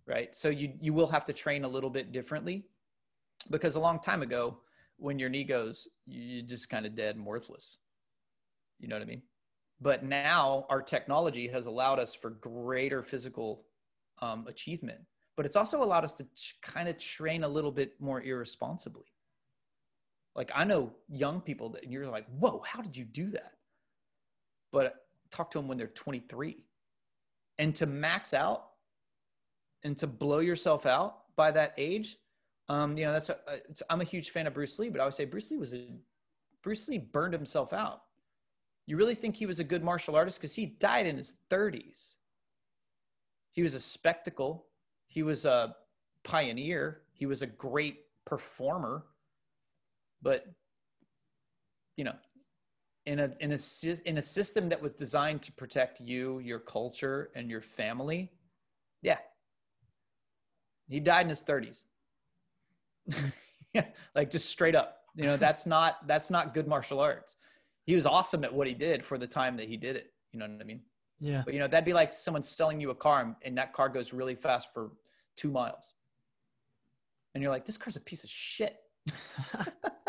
right? So you you will have to train a little bit differently because a long time ago, when your knee goes, you're just kind of dead and worthless. You know what I mean? but now our technology has allowed us for greater physical um, achievement but it's also allowed us to ch- kind of train a little bit more irresponsibly like i know young people that you're like whoa how did you do that but talk to them when they're 23 and to max out and to blow yourself out by that age um, you know that's a, i'm a huge fan of bruce lee but i would say bruce lee was a bruce lee burned himself out. You really think he was a good martial artist? Because he died in his 30s he was a spectacle. He was a pioneer. He was a great performer. But you know in a in a in a system that was designed to protect you your culture and your family yeah he died in his 30s like just straight up you know that's not that's not good martial arts he was awesome at what he did for the time that he did it you know what i mean Yeah. but you know that'd be like someone selling you a car and, and that car goes really fast for two miles and you're like this car's a piece of shit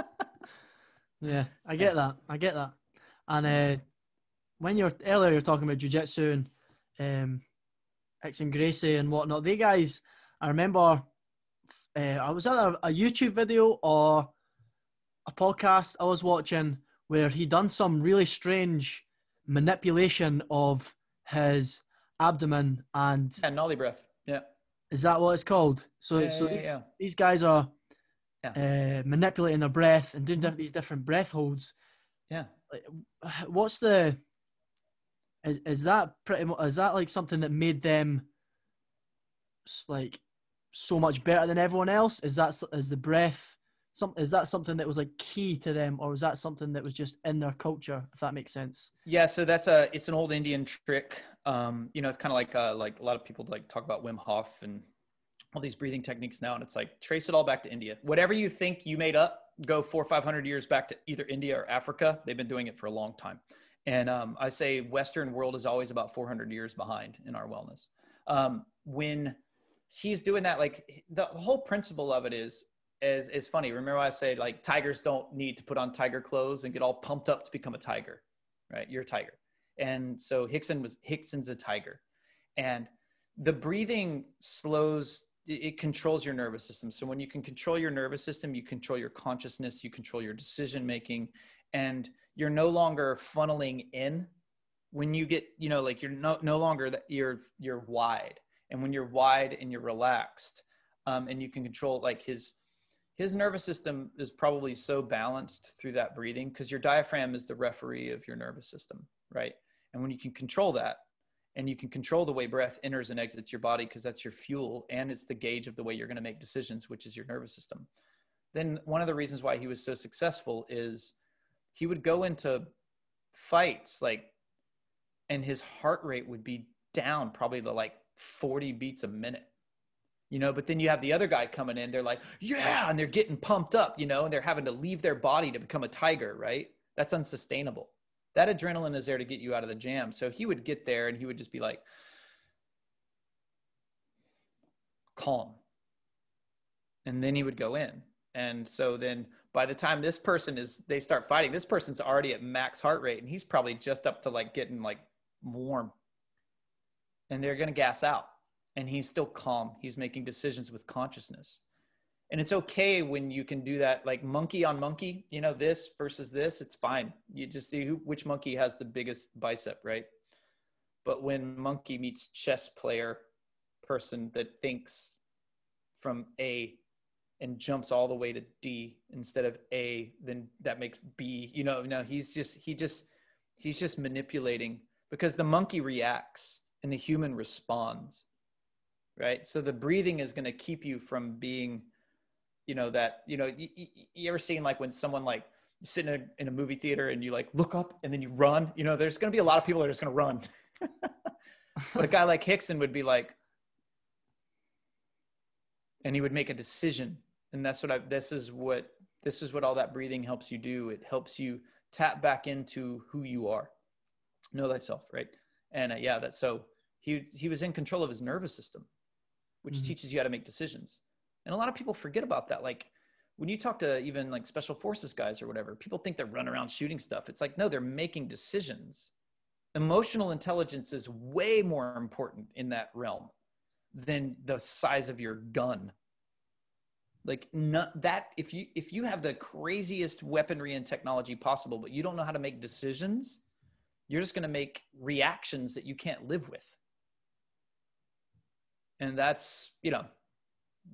Yeah, I get that. I get that. And uh, when you're earlier, you're talking about jujitsu and um, Rickson Gracie and whatnot. They guys, I remember, uh, I was at a, a YouTube video or a podcast I was watching where he done some really strange manipulation of his abdomen and and nauli breath yeah is that what it's called? So, Yeah, so yeah, these, yeah. these guys are Yeah. uh, manipulating their breath and doing these different breath holds. yeah What's the? Is is that pretty much? Is that like something that made them like so much better than everyone else? Is that is the breath? Some is that something that was like key to them, or was that something that was just in their culture? If that makes sense. Yeah, so that's a it's an old Indian trick. Um, you know, it's kind of like uh, like a lot of people like talk about Wim Hof and all these breathing techniques now, and it's like trace it all back to India. Whatever you think you made up, go four or five hundred years back to either India or Africa. They've been doing it for a long time, and um, I say Western world is always about four hundred years behind in our wellness. Um, when he's doing that, like the whole principle of it is is is funny. Remember I said like tigers don't need to put on tiger clothes and get all pumped up to become a tiger, right? You're a tiger, and so Rickson was Rickson's a tiger, and the breathing slows. It it controls your nervous system. So when you can control your nervous system, you control your consciousness, you control your decision making, and you're no longer funneling in. When you get, you know, like you're no no longer that you're you're wide, and when you're wide and you're relaxed, um, and you can control like his his nervous system is probably so balanced through that breathing because your diaphragm is the referee of your nervous system, right? And when you can control that and you can control the way breath enters and exits your body because that's your fuel and it's the gauge of the way you're going to make decisions, which is your nervous system. Then one of the reasons why he was so successful is he would go into fights like and his heart rate would be down probably to like 40 beats a minute. You know but then you have the other guy coming in they're like yeah and they're getting pumped up you know and they're having to leave their body to become a tiger right? That's unsustainable. That adrenaline is there to get you out of the jam. So he would get there and he would just be like calm. And then he would go in. And so then by the time this person is they start fighting this person's already at max heart rate and he's probably just up to like getting like warm and they're going to gas out. And he's still calm. He's making decisions with consciousness. And it's okay when you can do that like monkey on monkey you know this versus this it's fine. You just see who, which monkey has the biggest bicep right? But when monkey meets chess player person that thinks from a and jumps all the way to d instead of a then that makes b you know no he's just he just he's just manipulating because the monkey reacts and the human responds right? So the breathing is going to keep you from being you know that you know you, you, you ever seen like when someone like sitting in a, in a movie theater and you like look up and then you run? You know there's going to be a lot of people that are just going to run. But a guy like Rickson would be like and he would make a decision. And that's what i this is what this is what all that breathing helps you do. It helps you tap back into who you are. Know thyself right? And uh, yeah that's so he he was in control of his nervous system which Mhm. teaches you how to make decisions. And a lot of people forget about that. Like when you talk to even like special forces guys or whatever people think they're running around shooting stuff. It's like no they're making decisions. Emotional intelligence is way more important in that realm than the size of your gun. Like not that if you if you have the craziest weaponry and technology possible but you don't know how to make decisions you're just going to make reactions that you can't live with and that's you know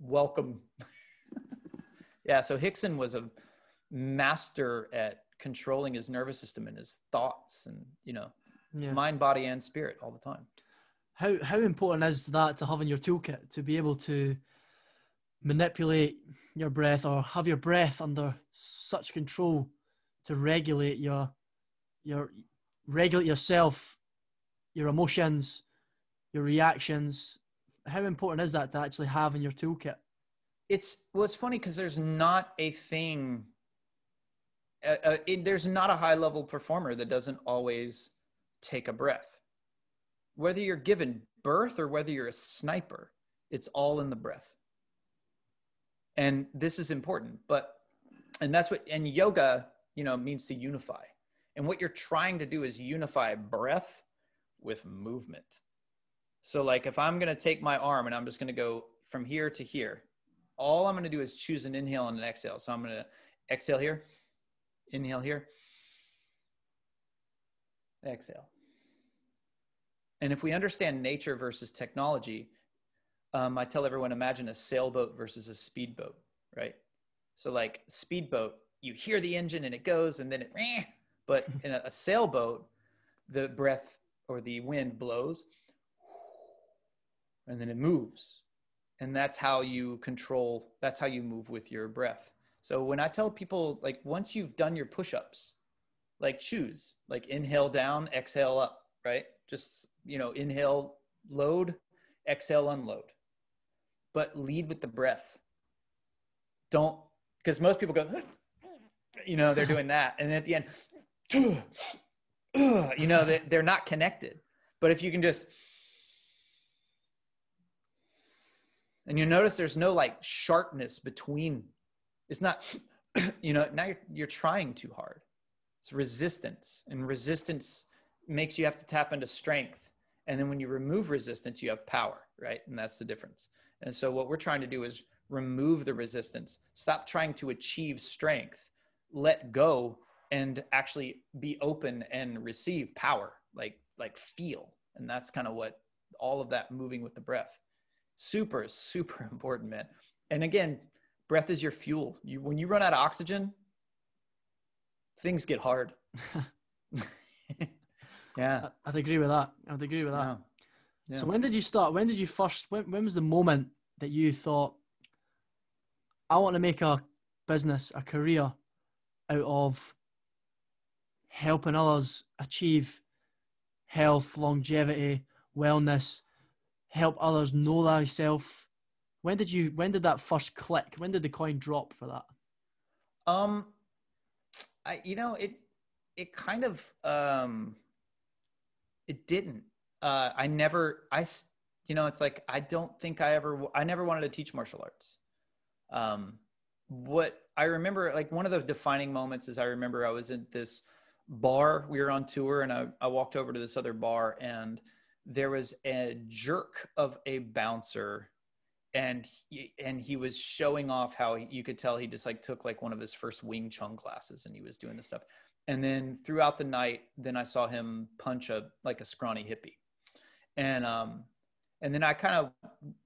welcome yeah so Rickson was a master at controlling his nervous system and his thoughts and you know yeah. mind body and spirit all the time how how important is that to have in your toolkit to be able to manipulate your breath or have your breath under such control to regulate your your regulate yourself your emotions your reactions how important is that to actually have in your toolkit? It's well it's funny because there's not a thing uh, uh, it, there's not a high level performer that doesn't always take a breath. Whether you're given birth or whether you're a sniper it's all in the breath. And this is important but and that's what and yoga you know means to unify. And what you're trying to do is unify breath with movement so like if i'm going to take my arm and i'm just going to go from here to here all i'm going to do is choose an inhale and an exhale. So i'm going to exhale here inhale here exhale. And if we understand nature versus technology um, I tell everyone imagine a sailboat versus a speedboat, right? So like speedboat, you hear the engine and it goes and then it, but in a, a sailboat, the breath or the wind blows and then it moves. And that's how you control, that's how you move with your breath. So when I tell people, like once you've done your push-ups, like choose, like inhale down, exhale up, right? Just, you know, inhale, load, exhale, unload but lead with the breath. Don't, because most people go, you know, they're doing that. And then at the end, you know, they, they're not connected. But if you can just, and you notice there's no like sharpness between, it's not, you know, now you're, you're trying too hard. It's resistance, and resistance makes you have to tap into strength. And then when you remove resistance, you have power, right? And that's the difference. And so what we're trying to do is remove the resistance, stop trying to achieve strength, let go and actually be open and receive power, like like feel. And that's kind of what all of that moving with the breath. Super super important, man. And again, breath is your fuel. You when you run out of oxygen, things get hard. yeah. I'd agree with that. I'd agree with that. Yeah. Yeah. So when did you start? When did you first? When, when was the moment that you thought, I want to make a business, a career out of helping others achieve health, longevity, wellness, help others know thyself. When did you? When did that first click? When did the coin drop for that? Um, I you know it it kind of um it didn't uh, I never, I, you know, it's like, I don't think I ever, I never wanted to teach martial arts. Um, what I remember, like one of the defining moments is I remember I was in this bar, we were on tour and I, I walked over to this other bar and there was a jerk of a bouncer and he, and he was showing off how he, you could tell he just like took like one of his first Wing Chun classes and he was doing this stuff. And then throughout the night, then I saw him punch a like a scrawny hippie and um and then I kind of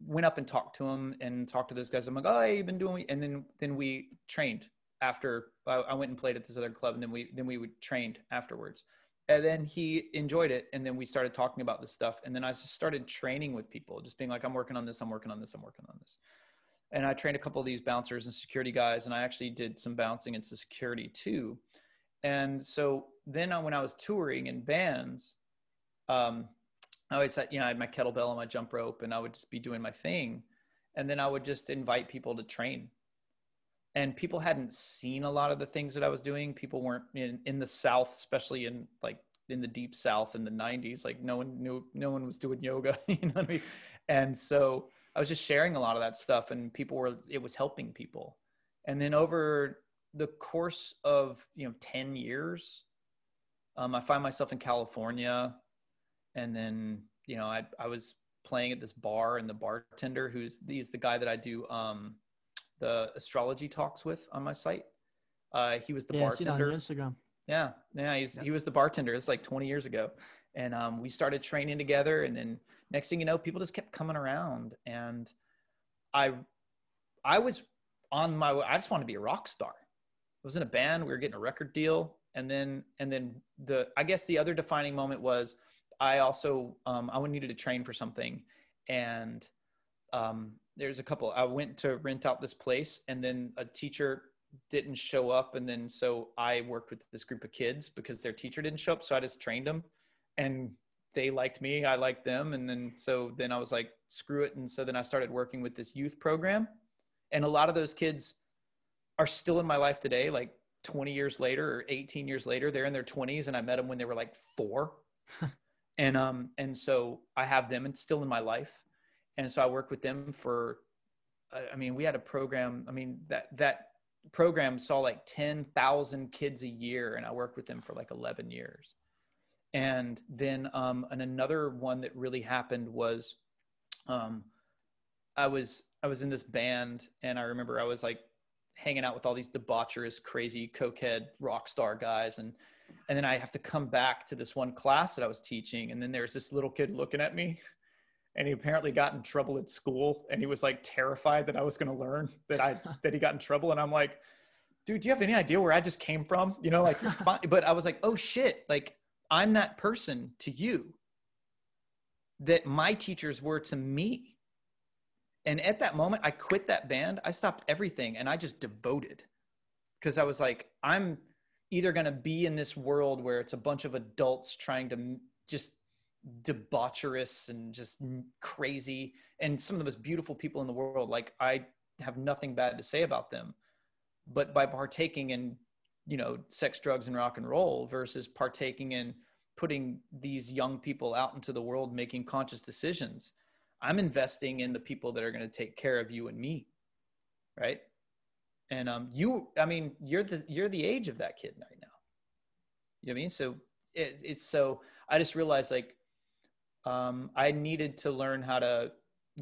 went up and talked to him and talked to those guys. I'm like, oh, hey, you've been doing, and then then we trained after I, I, went and played at this other club, and then we then we would trained afterwards. And then he enjoyed it, and then we started talking about this stuff, and then I just started training with people, just being like, I'm working on this, I'm working on this, I'm working on this. And I trained a couple of these bouncers and security guys, and I actually did some bouncing into security too. And so then when I was touring in bands, um, I always had, you know, I had my kettlebell and my jump rope and I would just be doing my thing. And then I would just invite people to train. And people hadn't seen a lot of the things that I was doing. People weren't in, in the South, especially in like in the deep South in the 90s. Like no one knew, no one was doing yoga, you know what I mean? And so I was just sharing a lot of that stuff and people were, it was helping people. And then over the course of, you know, 10 years, um, I find myself in California and then you know I I was playing at this bar and the bartender who's he's the guy that I do um the astrology talks with on my site. Uh, he was the yeah, I see on bartender. Instagram. Yeah, yeah, he's Yeah. he was the bartender. It's like 20 years ago, and um, we started training together. And then next thing you know, people just kept coming around, and I, I was on my. I just wanted to be a rock star. I was in a band. We were getting a record deal, and then and then the. I guess the other defining moment was I also um, I needed to train for something, and um, there's a couple. I went to rent out this place, and then a teacher didn't show up. And then so i worked with this group of kids because their teacher didn't show up. So i just trained them and they liked me. I liked them. And then so then i was like screw it. And so then i started working with this youth program. And a lot of those kids are still in my life today like 20 years later or 18 years later they're in their 20s and i met them when they were like four. And um and so i have them and still in my life and so i worked with them for I- mean we had a program i mean that that program saw like 10,000 kids a year and I worked with them for like 11 years. And then um and another one that really happened was um I was I was in this band and I remember I was like hanging out with all these debaucherous crazy cokehead rock star guys and and then I have to come back to this one class that I was teaching and then there's this little kid looking at me and he apparently got in trouble at school and he was like terrified that I was going to learn that I that he got in trouble and I'm like dude do you have any idea where I just came from? You know like but I was like oh shit. Like I'm that person to you that my teachers were to me. And at that moment I quit that band. I stopped everything and I just devoted because I was like I'm either going to be in this world where it's a bunch of adults trying to just debaucherous and just crazy and some of the most beautiful people in the world. Like i have nothing bad to say about them. But by partaking in you know sex drugs and rock and roll versus partaking in putting these young people out into the world making conscious decisions i'm investing in the people that are going to take care of you and me right? And um you i mean you're the you're the age of that kid right now. You know what i mean? So it, it's so i just realized like um, I needed to learn how to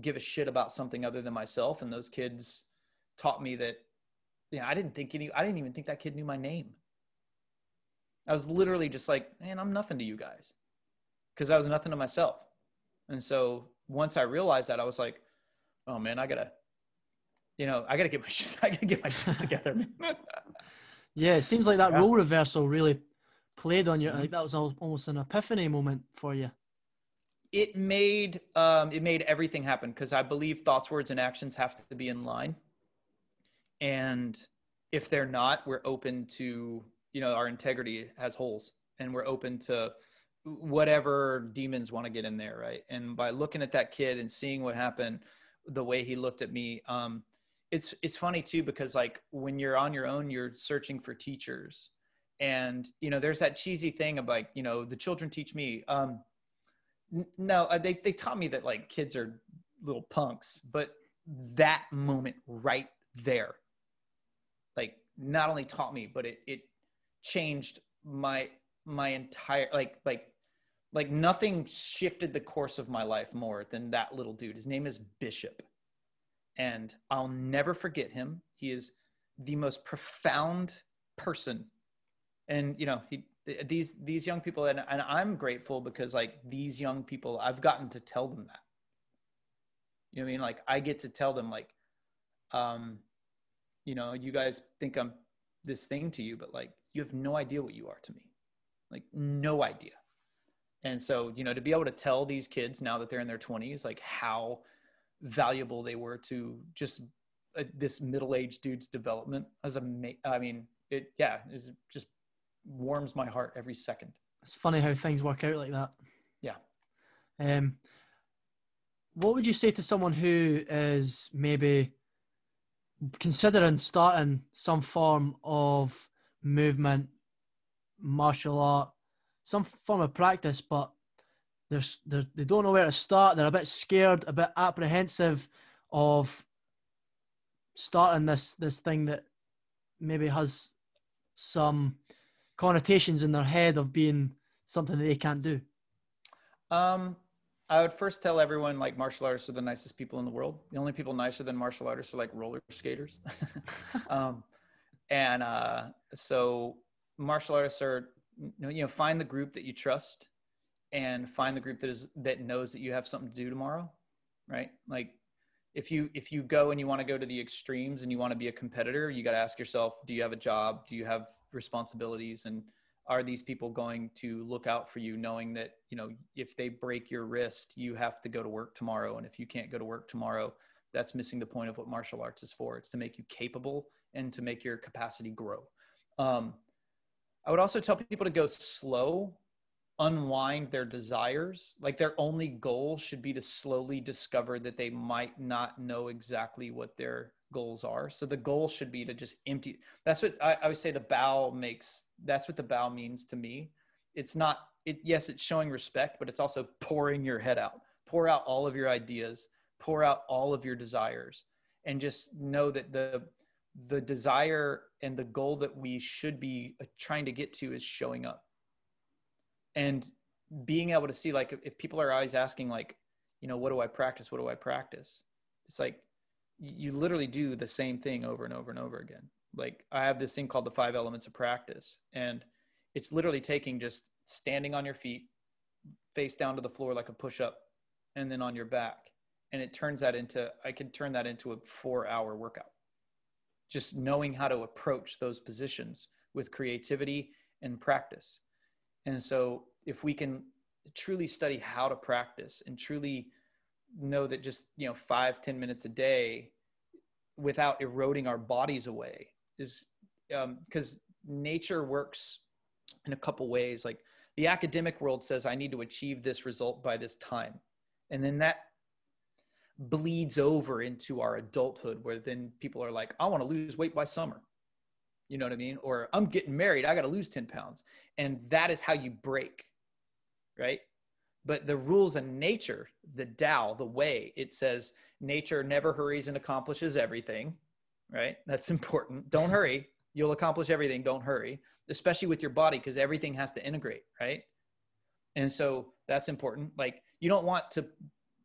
give a shit about something other than myself. And those kids taught me that, yeah, I didn't think any, I didn't even think that kid knew my name. I was literally just like, man, I'm nothing to you guys because I was nothing to myself. And so once I realized that, I was like, oh man, I gotta, you know, I gotta get my shit, I gotta get my shit together, man. Yeah, it seems like that Yeah. role reversal really played on you. Like that was almost an epiphany moment for you. It made um, it made everything happen because I believe thoughts, words, and actions have to be in line. And if they're not, we're open to you know our integrity has holes, and we're open to whatever demons want to get in there, right? And by looking at that kid and seeing what happened, the way he looked at me, um, it's it's funny too because like when you're on your own, you're searching for teachers, and you know there's that cheesy thing like you know the children teach me. Um, no uh, they, they taught me that like kids are little punks but that moment right there like not only taught me but it it changed my my entire like like like nothing shifted the course of my life more than that little dude. His name is bishop. And i'll never forget him. He is the most profound person. And you know he these these young people and, and i'm grateful because like these young people i've gotten to tell them that. You know what i mean? Like i get to tell them like um you know you guys think i'm this thing to you but like you have no idea what you are to me. Like no idea. And so you know to be able to tell these kids now that they're in their 20s like how valuable they were to just uh, this middle-aged dude's development as a ma- i mean it yeah is just warms my heart every second. It's funny how things work out like that. Yeah. Um, what would you say to someone who is maybe considering starting some form of movement, martial art, some form of practice, but there's they're, they don't know where to start. They're a bit scared, a bit apprehensive of starting this this thing that maybe has some connotations in their head of being something that they can't do. Um, I would first tell everyone like martial artists are the nicest people in the world. The only people nicer than martial artists are like roller skaters. um, and uh, so martial artists are you know find the group that you trust and find the group that is that knows that you have something to do tomorrow right like if you if you go and you want to go to the extremes and you want to be a competitor you got to ask yourself do you have a job do you have responsibilities and are these people going to look out for you knowing that you know if they break your wrist you have to go to work tomorrow and if you can't go to work tomorrow that's missing the point of what martial arts is for it's to make you capable and to make your capacity grow um, i would also tell people to go slow unwind their desires. Like their only goal should be to slowly discover that they might not know exactly what their goals are. So the goal should be to just empty. That's what I, I would say the bow makes, that's what the bow means to me. It's not, it, yes, it's showing respect, but it's also pouring your head out, pour out all of your ideas, pour out all of your desires and just know that the, the desire and the goal that we should be uh, trying to get to is showing up and being able to see like if people are always asking like you know what do i practice what do i practice it's like you literally do the same thing over and over and over again. Like i have this thing called the five elements of practice and it's literally taking just standing on your feet face down to the floor like a push up and then on your back and it turns that into i can turn that into a four hour workout. Just knowing how to approach those positions with creativity and practice. And so if we can truly study how to practice and truly know that just, you know, five ten minutes a day without eroding our bodies away is because um, nature works in a couple ways. Like the academic world says, I need to achieve this result by this time. And then that bleeds over into our adulthood where then people are like, I want to lose weight by summer. You know what I mean? Or I'm getting married. I got to lose 10 pounds. And that is how you break, right? But the rules of nature, the Tao, the way, it says nature never hurries and accomplishes everything, right? That's important. Don't hurry. You'll accomplish everything. Don't hurry, especially with your body, because everything has to integrate, right? And so that's important. Like you don't want to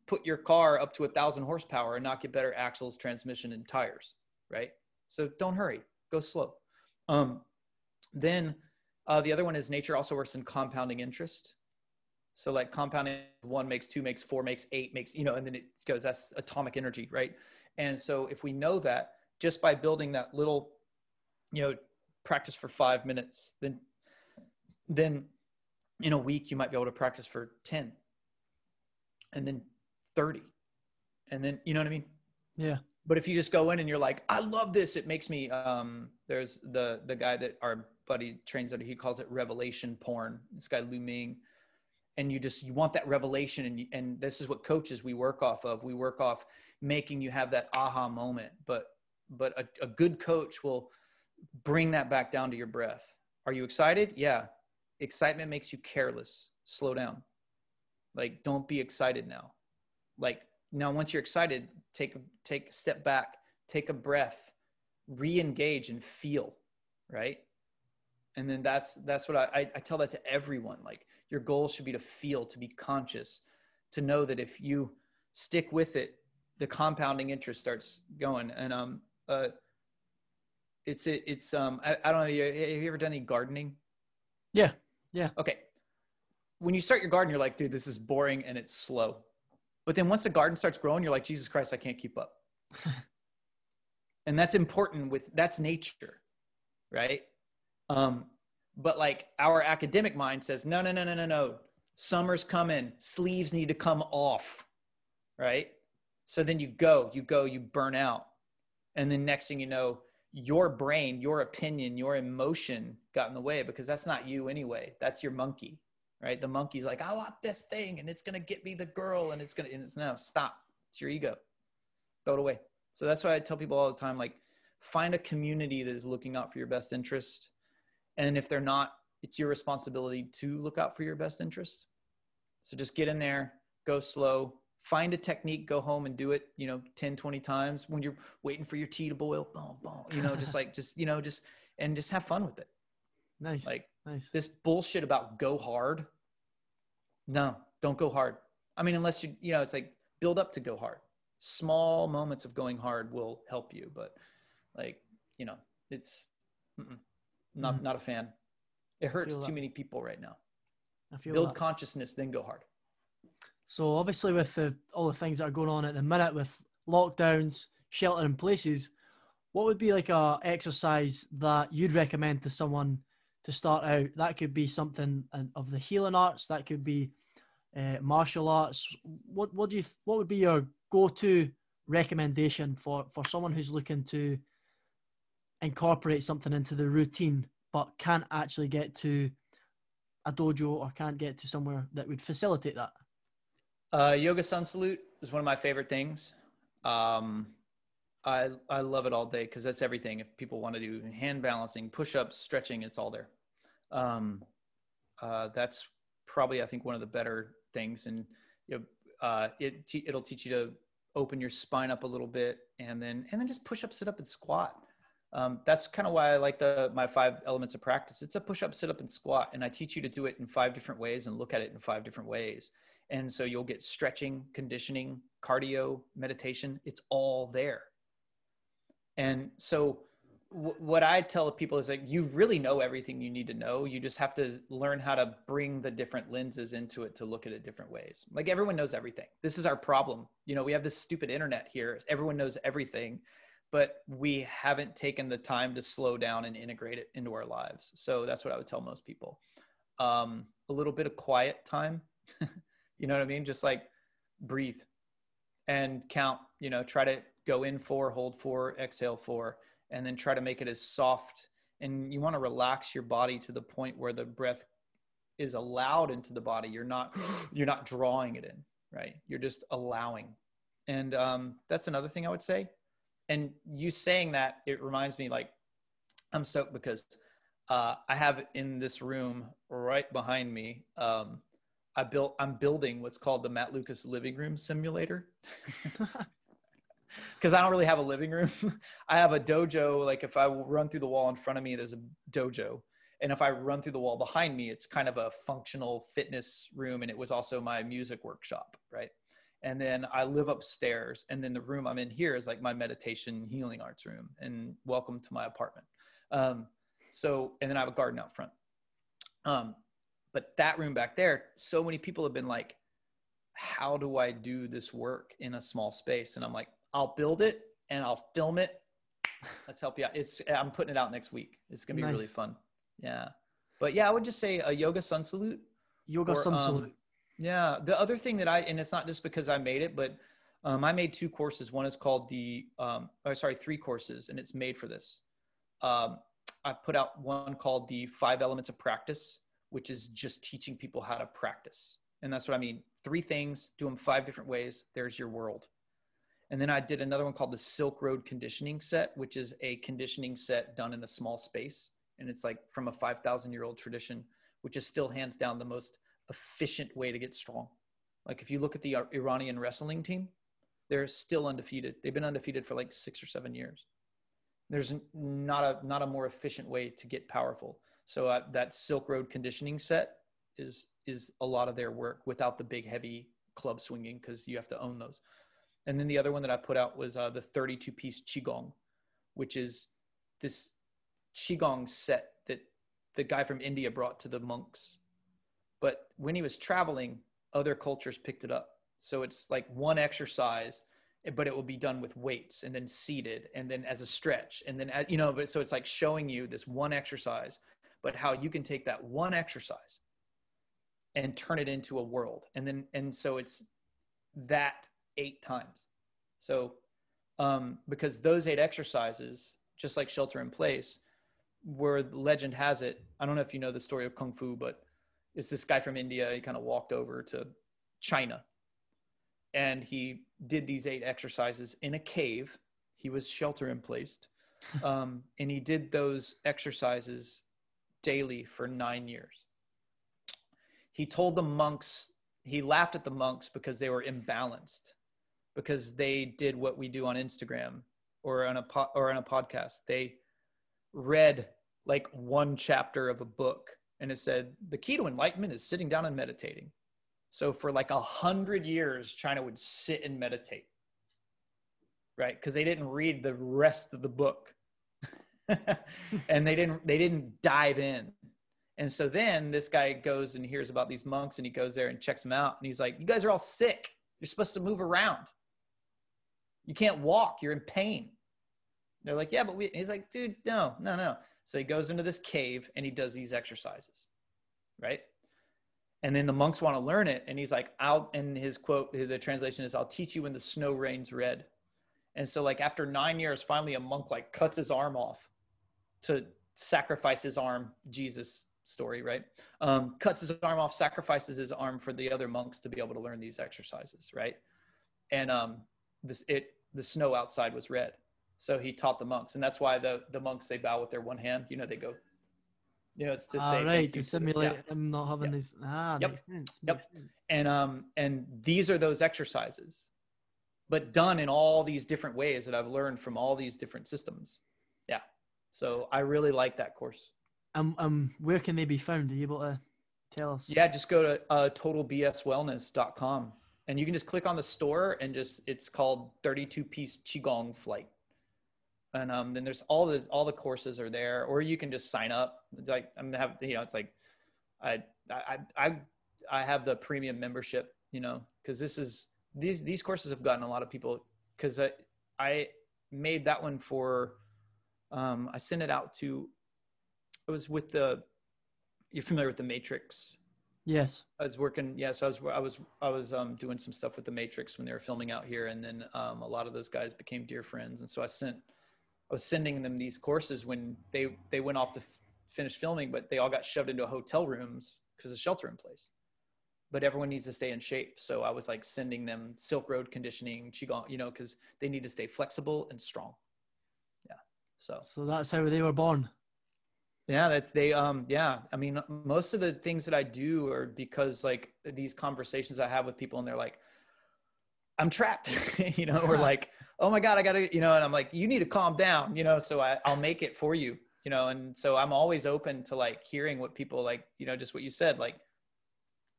put your car up to a thousand horsepower and not get better axles, transmission, and tires, right? So don't hurry. Go slow. Um, then uh, the other one is nature also works in compounding interest. So like compounding one makes two makes four makes eight makes you know, and then it goes that's atomic energy, right? And so if we know that just by building that little, you know, practice for five minutes, then then in a week you might be able to practice for 10 and then 30 and then you know what i mean? Yeah. But if you just go in and you're like i love this it makes me um there's the the guy that our buddy trains under he calls it revelation porn. This guy lu ming and you just you want that revelation and and this is what coaches we work off of. We work off making you have that aha moment but but a, a good coach will bring that back down to your breath. Are you excited? Yeah. Excitement makes you careless. Slow down. Like don't be excited now. Like now once you're excited take take a step back take a breath re-engage and feel right? And then that's that's what I, I tell that to everyone. Like your goal should be to feel to be conscious to know that if you stick with it the compounding interest starts going. And um uh it's it, it's um I, I don't know have you ever done any gardening? Yeah yeah. Okay. When you start your garden you're like dude this is boring and it's slow. But then once the garden starts growing, you're like, Jesus Christ, I can't keep up. and that's important with that's nature, right? Um, but like our academic mind says, no, no, no, no, no, no. Summer's coming, sleeves need to come off, right? So then you go, you go, you burn out. And then next thing you know, your brain, your opinion, your emotion got in the way because that's not you anyway. That's your monkey right? The monkey's like, I want this thing and it's going to get me the girl and it's going to, and it's no, stop. It's your ego. Throw it away. So that's why I tell people all the time, like, find a community that is looking out for your best interest. And if they're not, it's your responsibility to look out for your best interest. So just get in there, go slow, find a technique, go home and do it, you know, 10, 20 times when you're waiting for your tea to boil, boom, boom, you know, just like, just, you know, just, and just have fun with it. Nice. Like nice. This bullshit about go hard no, don't go hard. I mean, unless you, you know, it's like build up to go hard. Small moments of going hard will help you, but like, you know, it's not, mm. not a fan. It hurts too that. many people right now. I feel build that. consciousness, then go hard. So obviously, with the, all the things that are going on at the minute with lockdowns, shelter in places, what would be like a exercise that you'd recommend to someone to start out? That could be something of the healing arts. That could be uh, martial arts. What what do you what would be your go to recommendation for for someone who's looking to incorporate something into the routine but can't actually get to a dojo or can't get to somewhere that would facilitate that? Uh, yoga sun salute is one of my favorite things. Um, I I love it all day because that's everything. If people want to do hand balancing, push ups, stretching, it's all there. Um, uh, that's probably I think one of the better things, and you know, uh, it it'll teach you to open your spine up a little bit, and then and then just push up, sit up, and squat. Um, that's kind of why I like the my five elements of practice. It's a push up, sit up, and squat, and I teach you to do it in five different ways and look at it in five different ways. And so you'll get stretching, conditioning, cardio, meditation. It's all there. And so w- what I tell people is like, you really know everything you need to know. You just have to learn how to bring the different lenses into it to look at it different ways. Like everyone knows everything. This is our problem. You know, we have this stupid internet here. Everyone knows everything, but we haven't taken the time to slow down and integrate it into our lives. So that's what I would tell most people. Um, a little bit of quiet time. You know what I mean? Just like breathe and count, you know, try to go in four, hold four, exhale four, and then try to make it as soft. And you want to relax your body to the point where the breath is allowed into the body. You're not, you're not drawing it in, right? You're just allowing. And um, that's another thing I would say. And you saying that, it reminds me like, I'm stoked because uh, I have in this room right behind me um, I built I'm building what's called the Matt Lucas living room simulator. Cuz I don't really have a living room. I have a dojo like if I run through the wall in front of me there's a dojo. And if I run through the wall behind me it's kind of a functional fitness room and it was also my music workshop, right? And then I live upstairs and then the room I'm in here is like my meditation healing arts room and welcome to my apartment. Um, so and then I have a garden out front. Um, but that room back there, so many people have been like, how do I do this work in a small space? And I'm like, I'll build it and I'll film it. Let's help you out. It's I'm putting it out next week. It's gonna be nice. really fun. Yeah. But yeah, I would just say a yoga sun salute. Yoga or, sun um, salute. Yeah. The other thing that I and it's not just because I made it, but um, I made two courses. One is called the um, oh, sorry, three courses, and it's made for this. Um, I put out one called the Five Elements of Practice, which is just teaching people how to practice. And that's what I mean. Three things, do them five different ways. There's your world. And then I did another one called the Silk Road Conditioning Set, which is a conditioning set done in a small space. And it's like from a 5,000 year old tradition, which is still hands down the most efficient way to get strong. Like if you look at the Iranian wrestling team, they're still undefeated. They've been undefeated for like six or seven years. There's not a not a more efficient way to get powerful. So uh, that Silk Road conditioning set is is a lot of their work without the big heavy club swinging because you have to own those. And then the other one that I put out was uh, the 32 piece qigong, which is this qigong set that the guy from India brought to the monks. But when he was traveling, other cultures picked it up. So it's like one exercise, but it will be done with weights and then seated and then as a stretch and then you know. But so it's like showing you this one exercise but how you can take that one exercise and turn it into a world. And then, and so it's that eight times. So, um, because those eight exercises, just like shelter in place, where legend has it, I don't know if you know the story of Kung Fu, but it's this guy from India. He kind of walked over to China and he did these eight exercises in a cave. He was shelter in place. Um, and he did those exercises daily for nine years. He told the monks, he laughed at the monks because they were imbalanced, because they did what we do on Instagram or on a, po- or on a podcast. They read like one chapter of a book and it said, the key to enlightenment is sitting down and meditating. So for like a hundred years, China would sit and meditate, right? Because they didn't read the rest of the book, and they didn't they didn't dive in. And so then this guy goes and hears about these monks, and he goes there and checks them out, and he's like, "You guys are all sick. You're supposed to move around. You can't walk. You're in pain." They're like, "Yeah, but we." He's like, "Dude, no, no, no." So he goes into this cave and he does these exercises, right? And then the monks want to learn it. And he's like, I'll, and his quote, the translation is, I'll teach you when the snow rains red. And so, like, after nine years, finally a monk like cuts his arm off to sacrifice his arm, Jesus story, right? Um, cuts his arm off, sacrifices his arm for the other monks to be able to learn these exercises, right? And um, this, it, the snow outside was red. So he taught the monks, and that's why the the monks they bow with their one hand. You know, they go. You know, it's to Ah, say right, to you simulate yeah. them not having Yeah. these. Ah, Yep. makes sense. Yep. Makes sense. And um and these are those exercises, but done in all these different ways that I've learned from all these different systems. Yeah. So I really like that course. Um, um, where can they be found? Are you able to tell us? Yeah, just go to uh, totalbswellness.com and you can just click on the store and just it's called 32 piece qigong flight. And um, then there's all the all the courses are there, or you can just sign up. It's like I'm have you know, it's like I I I I have the premium membership, you know, because this is these these courses have gotten a lot of people because I I made that one for um, I sent it out to it was with the you're familiar with the Matrix Yes. I was working, yeah. So I was, I was, I was um, doing some stuff with the Matrix when they were filming out here, and then um, a lot of those guys became dear friends. And so I sent, I was sending them these courses when they they went off to f- finish filming, but they all got shoved into hotel rooms because of shelter in place. But everyone needs to stay in shape, so I was like sending them Silk Road conditioning, qigong, you know, because they need to stay flexible and strong. Yeah. So So that's how they were born. yeah, that's they um yeah, I mean most of the things that I do are because like these conversations I have with people and they're like I'm trapped, you know, or like, "Oh my god, I got to, you know," and I'm like, "You need to calm down," you know, so I I'll make it for you, you know, and so I'm always open to like hearing what people like, you know, just what you said, like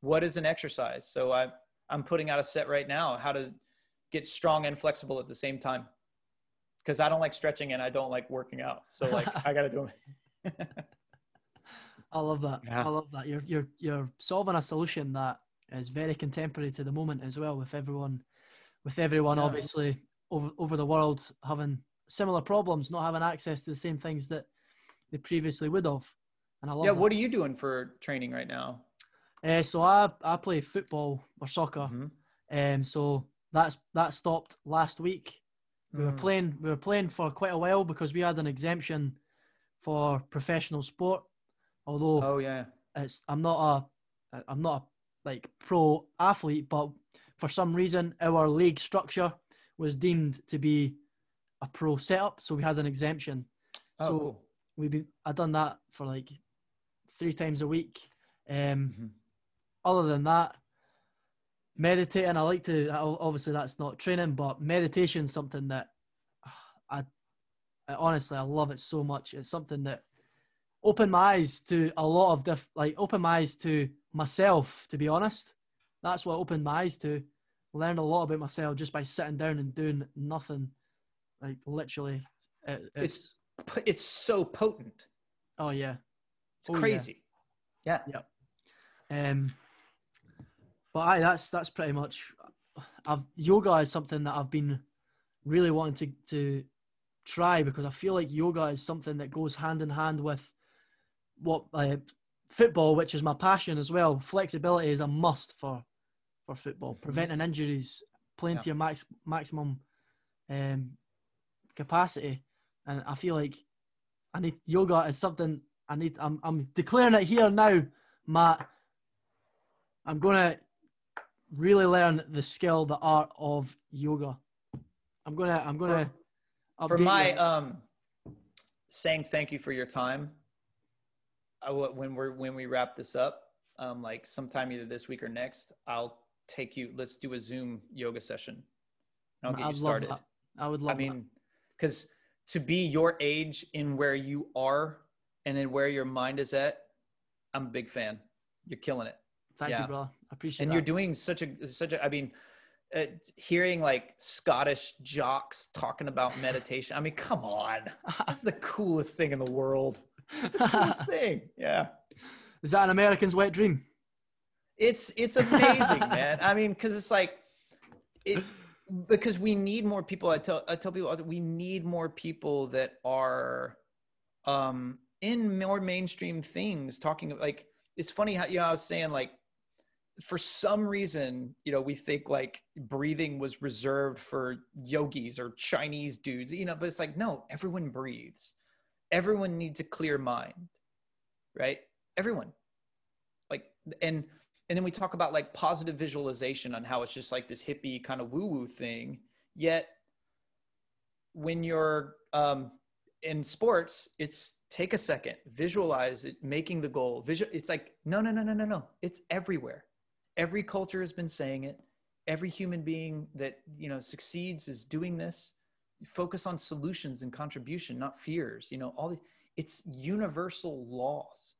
what is an exercise? So I I'm putting out a set right now how to get strong and flexible at the same time. Cuz I don't like stretching and I don't like working out. So like I got to do 'em. I love that. Yeah. I love that. You're you're you're solving a solution that is very contemporary to the moment as well, with everyone, with everyone Yeah. obviously over over the world having similar problems, not having access to the same things that they previously would have. And I love yeah, that. what are you doing for training right now? Uh, so I I play football or soccer, Mhm. um, so that's that stopped last week. We were Mm. playing we were playing for quite a while because we had an exemption for professional sport. Although Oh yeah. it's I'm not a I'm not a like pro athlete, but for some reason our league structure was deemed to be a pro setup, so we had an exemption. Oh, so cool. we be I done that for like three times a week. Um, Mhm. other than that, meditating. I like to. Obviously, that's not training, but meditation's something that I, I honestly I love it so much. It's something that opened my eyes to a lot of diff. Like opened my eyes to myself. To be honest, that's what opened my eyes to. Learned a lot about myself just by sitting down and doing nothing. Like literally, it, it's, P- It's so potent. oh yeah. It's Oh, yeah. crazy. Yeah. Um, but I that's that's pretty much. I've yoga is something that I've been really wanting to to try because I feel like yoga is something that goes hand in hand with what uh, football, which is my passion as well. Flexibility is a must for for football, Mhm. preventing injuries, playing Yeah. to your max maximum um, capacity, and I feel like I need yoga is something I need. I'm I'm declaring it here now, Matt. I'm gonna really learn the skill, the art of yoga. I'm gonna I'm gonna For update my you. um, saying thank you for your time. I, when we're when we wrap this up, um, like sometime either this week or next, I'll take you. Let's do a Zoom yoga session. I'll get I'd you started. I would love. I mean, because to be your age in where you are and in where your mind is at, I'm a big fan. You're killing it. Thank Yeah. you, bro I appreciate it. and that. you're doing such a such a i mean uh, hearing like scottish jocks talking about meditation i mean come on this is the coolest thing in the world it's the coolest thing yeah Is that an American's wet dream? It's it's amazing man. I mean because it's like it because we need more people. I tell i tell people we need more people that are um in more mainstream things talking like it's funny how you know i was saying like for some reason you know we think like breathing was reserved for yogis or chinese dudes you know but it's like no everyone breathes. Everyone needs a clear mind right? Everyone. Like and and then we talk about like positive visualization on how it's just like this hippie kind of woo woo thing. Yet when you're um in sports it's take a second visualize it making the goal. Visual it's like no no no no no no. It's everywhere. Every culture has been saying it. Every human being that you know succeeds is doing this. Focus on solutions and contribution not fears you know all the it's universal laws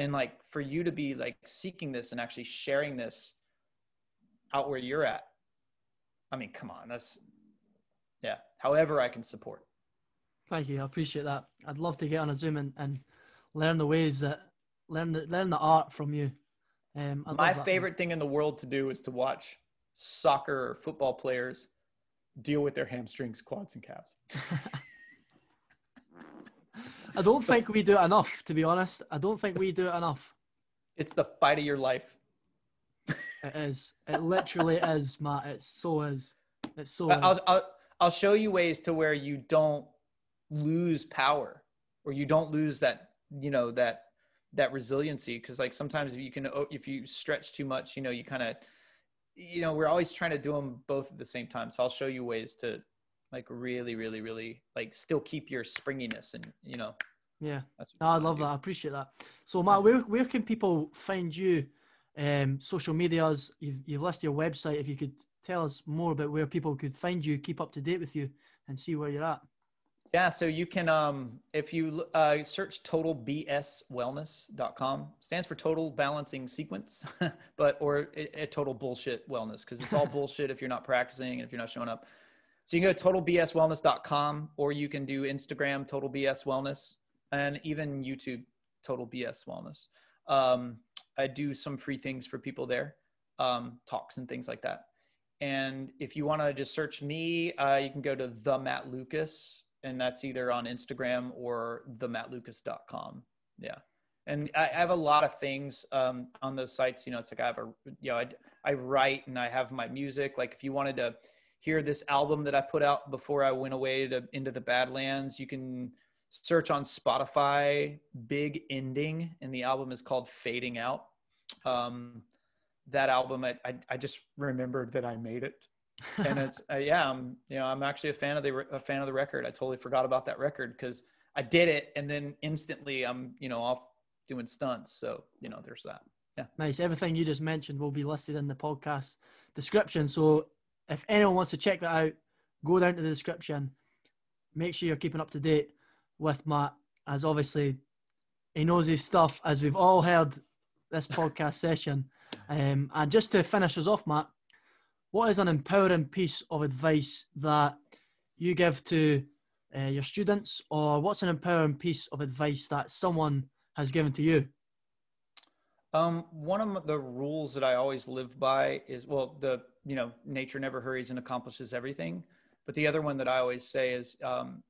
and like for you to be like seeking this and actually sharing this out where you're at i mean come on that's yeah however i can support Thank you. I appreciate that. I'd love to get on a Zoom and, and learn the ways that learn the learn the art from you. Um, my favorite thing in the world to do is to watch soccer or football players deal with their hamstrings quads and calves I don't think we do it enough, to be honest. I don't think we do it enough. it's the fight of your life It is. It literally is, Matt. It so is. It so is. I'll, I'll I'll show you ways to where you don't lose power or you don't lose that you know that that resiliency because like sometimes if you can oh, if you stretch too much you know you kind of you know we're always trying to do them both at the same time so i'll show you ways to like really really really like still keep your springiness and you know yeah. that's No, I love that. I appreciate that. So, Matt, where, where can people find you? Um, social medias. You've, you've listed your website. If you could tell us more about where people could find you, keep up to date with you, and see where you're at. Yeah, so you can um if you uh search totalbswellness.com stands for total balancing sequence, but or a, a total bullshit wellness because it's all bullshit if you're not practicing and if you're not showing up. So you can go to totalbswellness.com or you can do Instagram total BS wellness and even YouTube total BS wellness. Um I do some free things for people there, um talks and things like that. And if you want to just search me, uh, you can go to the Matt Lucas, and that's either on Instagram or themattlucas.com. Yeah. And I, I have a lot of things um, on those sites. You know, it's like I have a, you know, I, I write and I have my music. Like if you wanted to hear this album that I put out before I went away to into the Badlands, you can search on Spotify Big Ending, and the album is called Fading Out. Um, that album, I, I, I just remembered that I made it and it's uh, yeah i'm you know i'm actually a fan of the a fan of the record i totally forgot about that record because i did it and then instantly i'm you know off doing stunts so you know there's that Yeah. Nice. Everything you just mentioned will be listed in the podcast description. So if anyone wants to check that out, go down to the description. Make sure you're keeping up to date with Matt, as obviously he knows his stuff, as we've all heard this podcast session. Um, and just to finish us off, Matt, what is an empowering piece of advice that you give to uh, your students, or what's an empowering piece of advice that someone has given to you? Um one of the rules that i always live by is well the you know nature never hurries and accomplishes everything. But the other one that i always say is um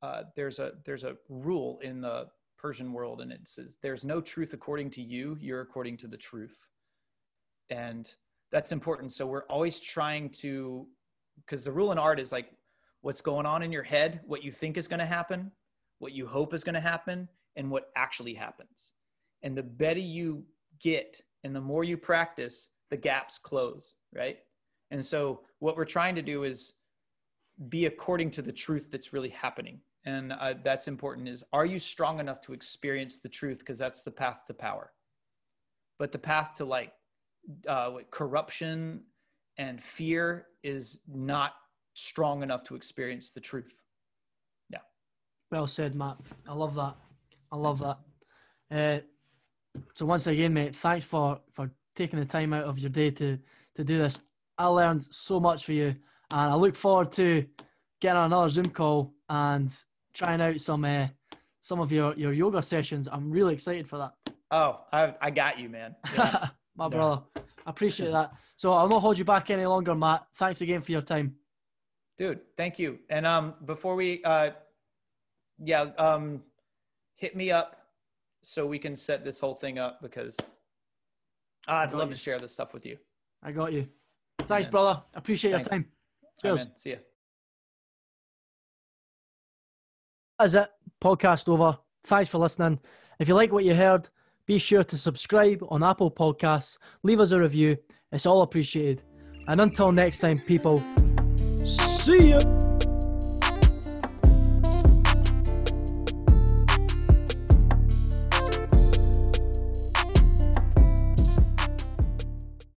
uh, there's a there's a rule in the persian world and it says there's no truth according to you you're according to the truth. And that's important. So we're always trying to because the rule in art is like what's going on in your head what you think is going to happen what you hope is going to happen and what actually happens. And the better you get and the more you practice the gaps close right and so what we're trying to do is be according to the truth that's really happening and uh, that's important is are you strong enough to experience the truth because that's the path to power but the path to like uh, corruption and fear is not strong enough to experience the truth Yeah. Well said, Matt. I love that. I love that. Uh, So once again, mate, thanks for for taking the time out of your day to to do this. I learned so much for you, and I look forward to getting another Zoom call and trying out some uh, some of your your yoga sessions. I'm really excited for that. Oh, I I got you, man. Yeah. My brother, I appreciate that. So I'll not hold you back any longer, Matt. Thanks again for your time. Dude, thank you. And um, before we, uh, yeah, um, hit me up so we can set this whole thing up because I'd love you. to share this stuff with you. I got you. Thanks, man. brother. Appreciate Thanks. your time. Cheers. man. See ya. That's it. Podcast over. Thanks for listening. If you like what you heard, be sure to subscribe on Apple Podcasts. Leave us a review. It's all appreciated. And until next time, people, see you.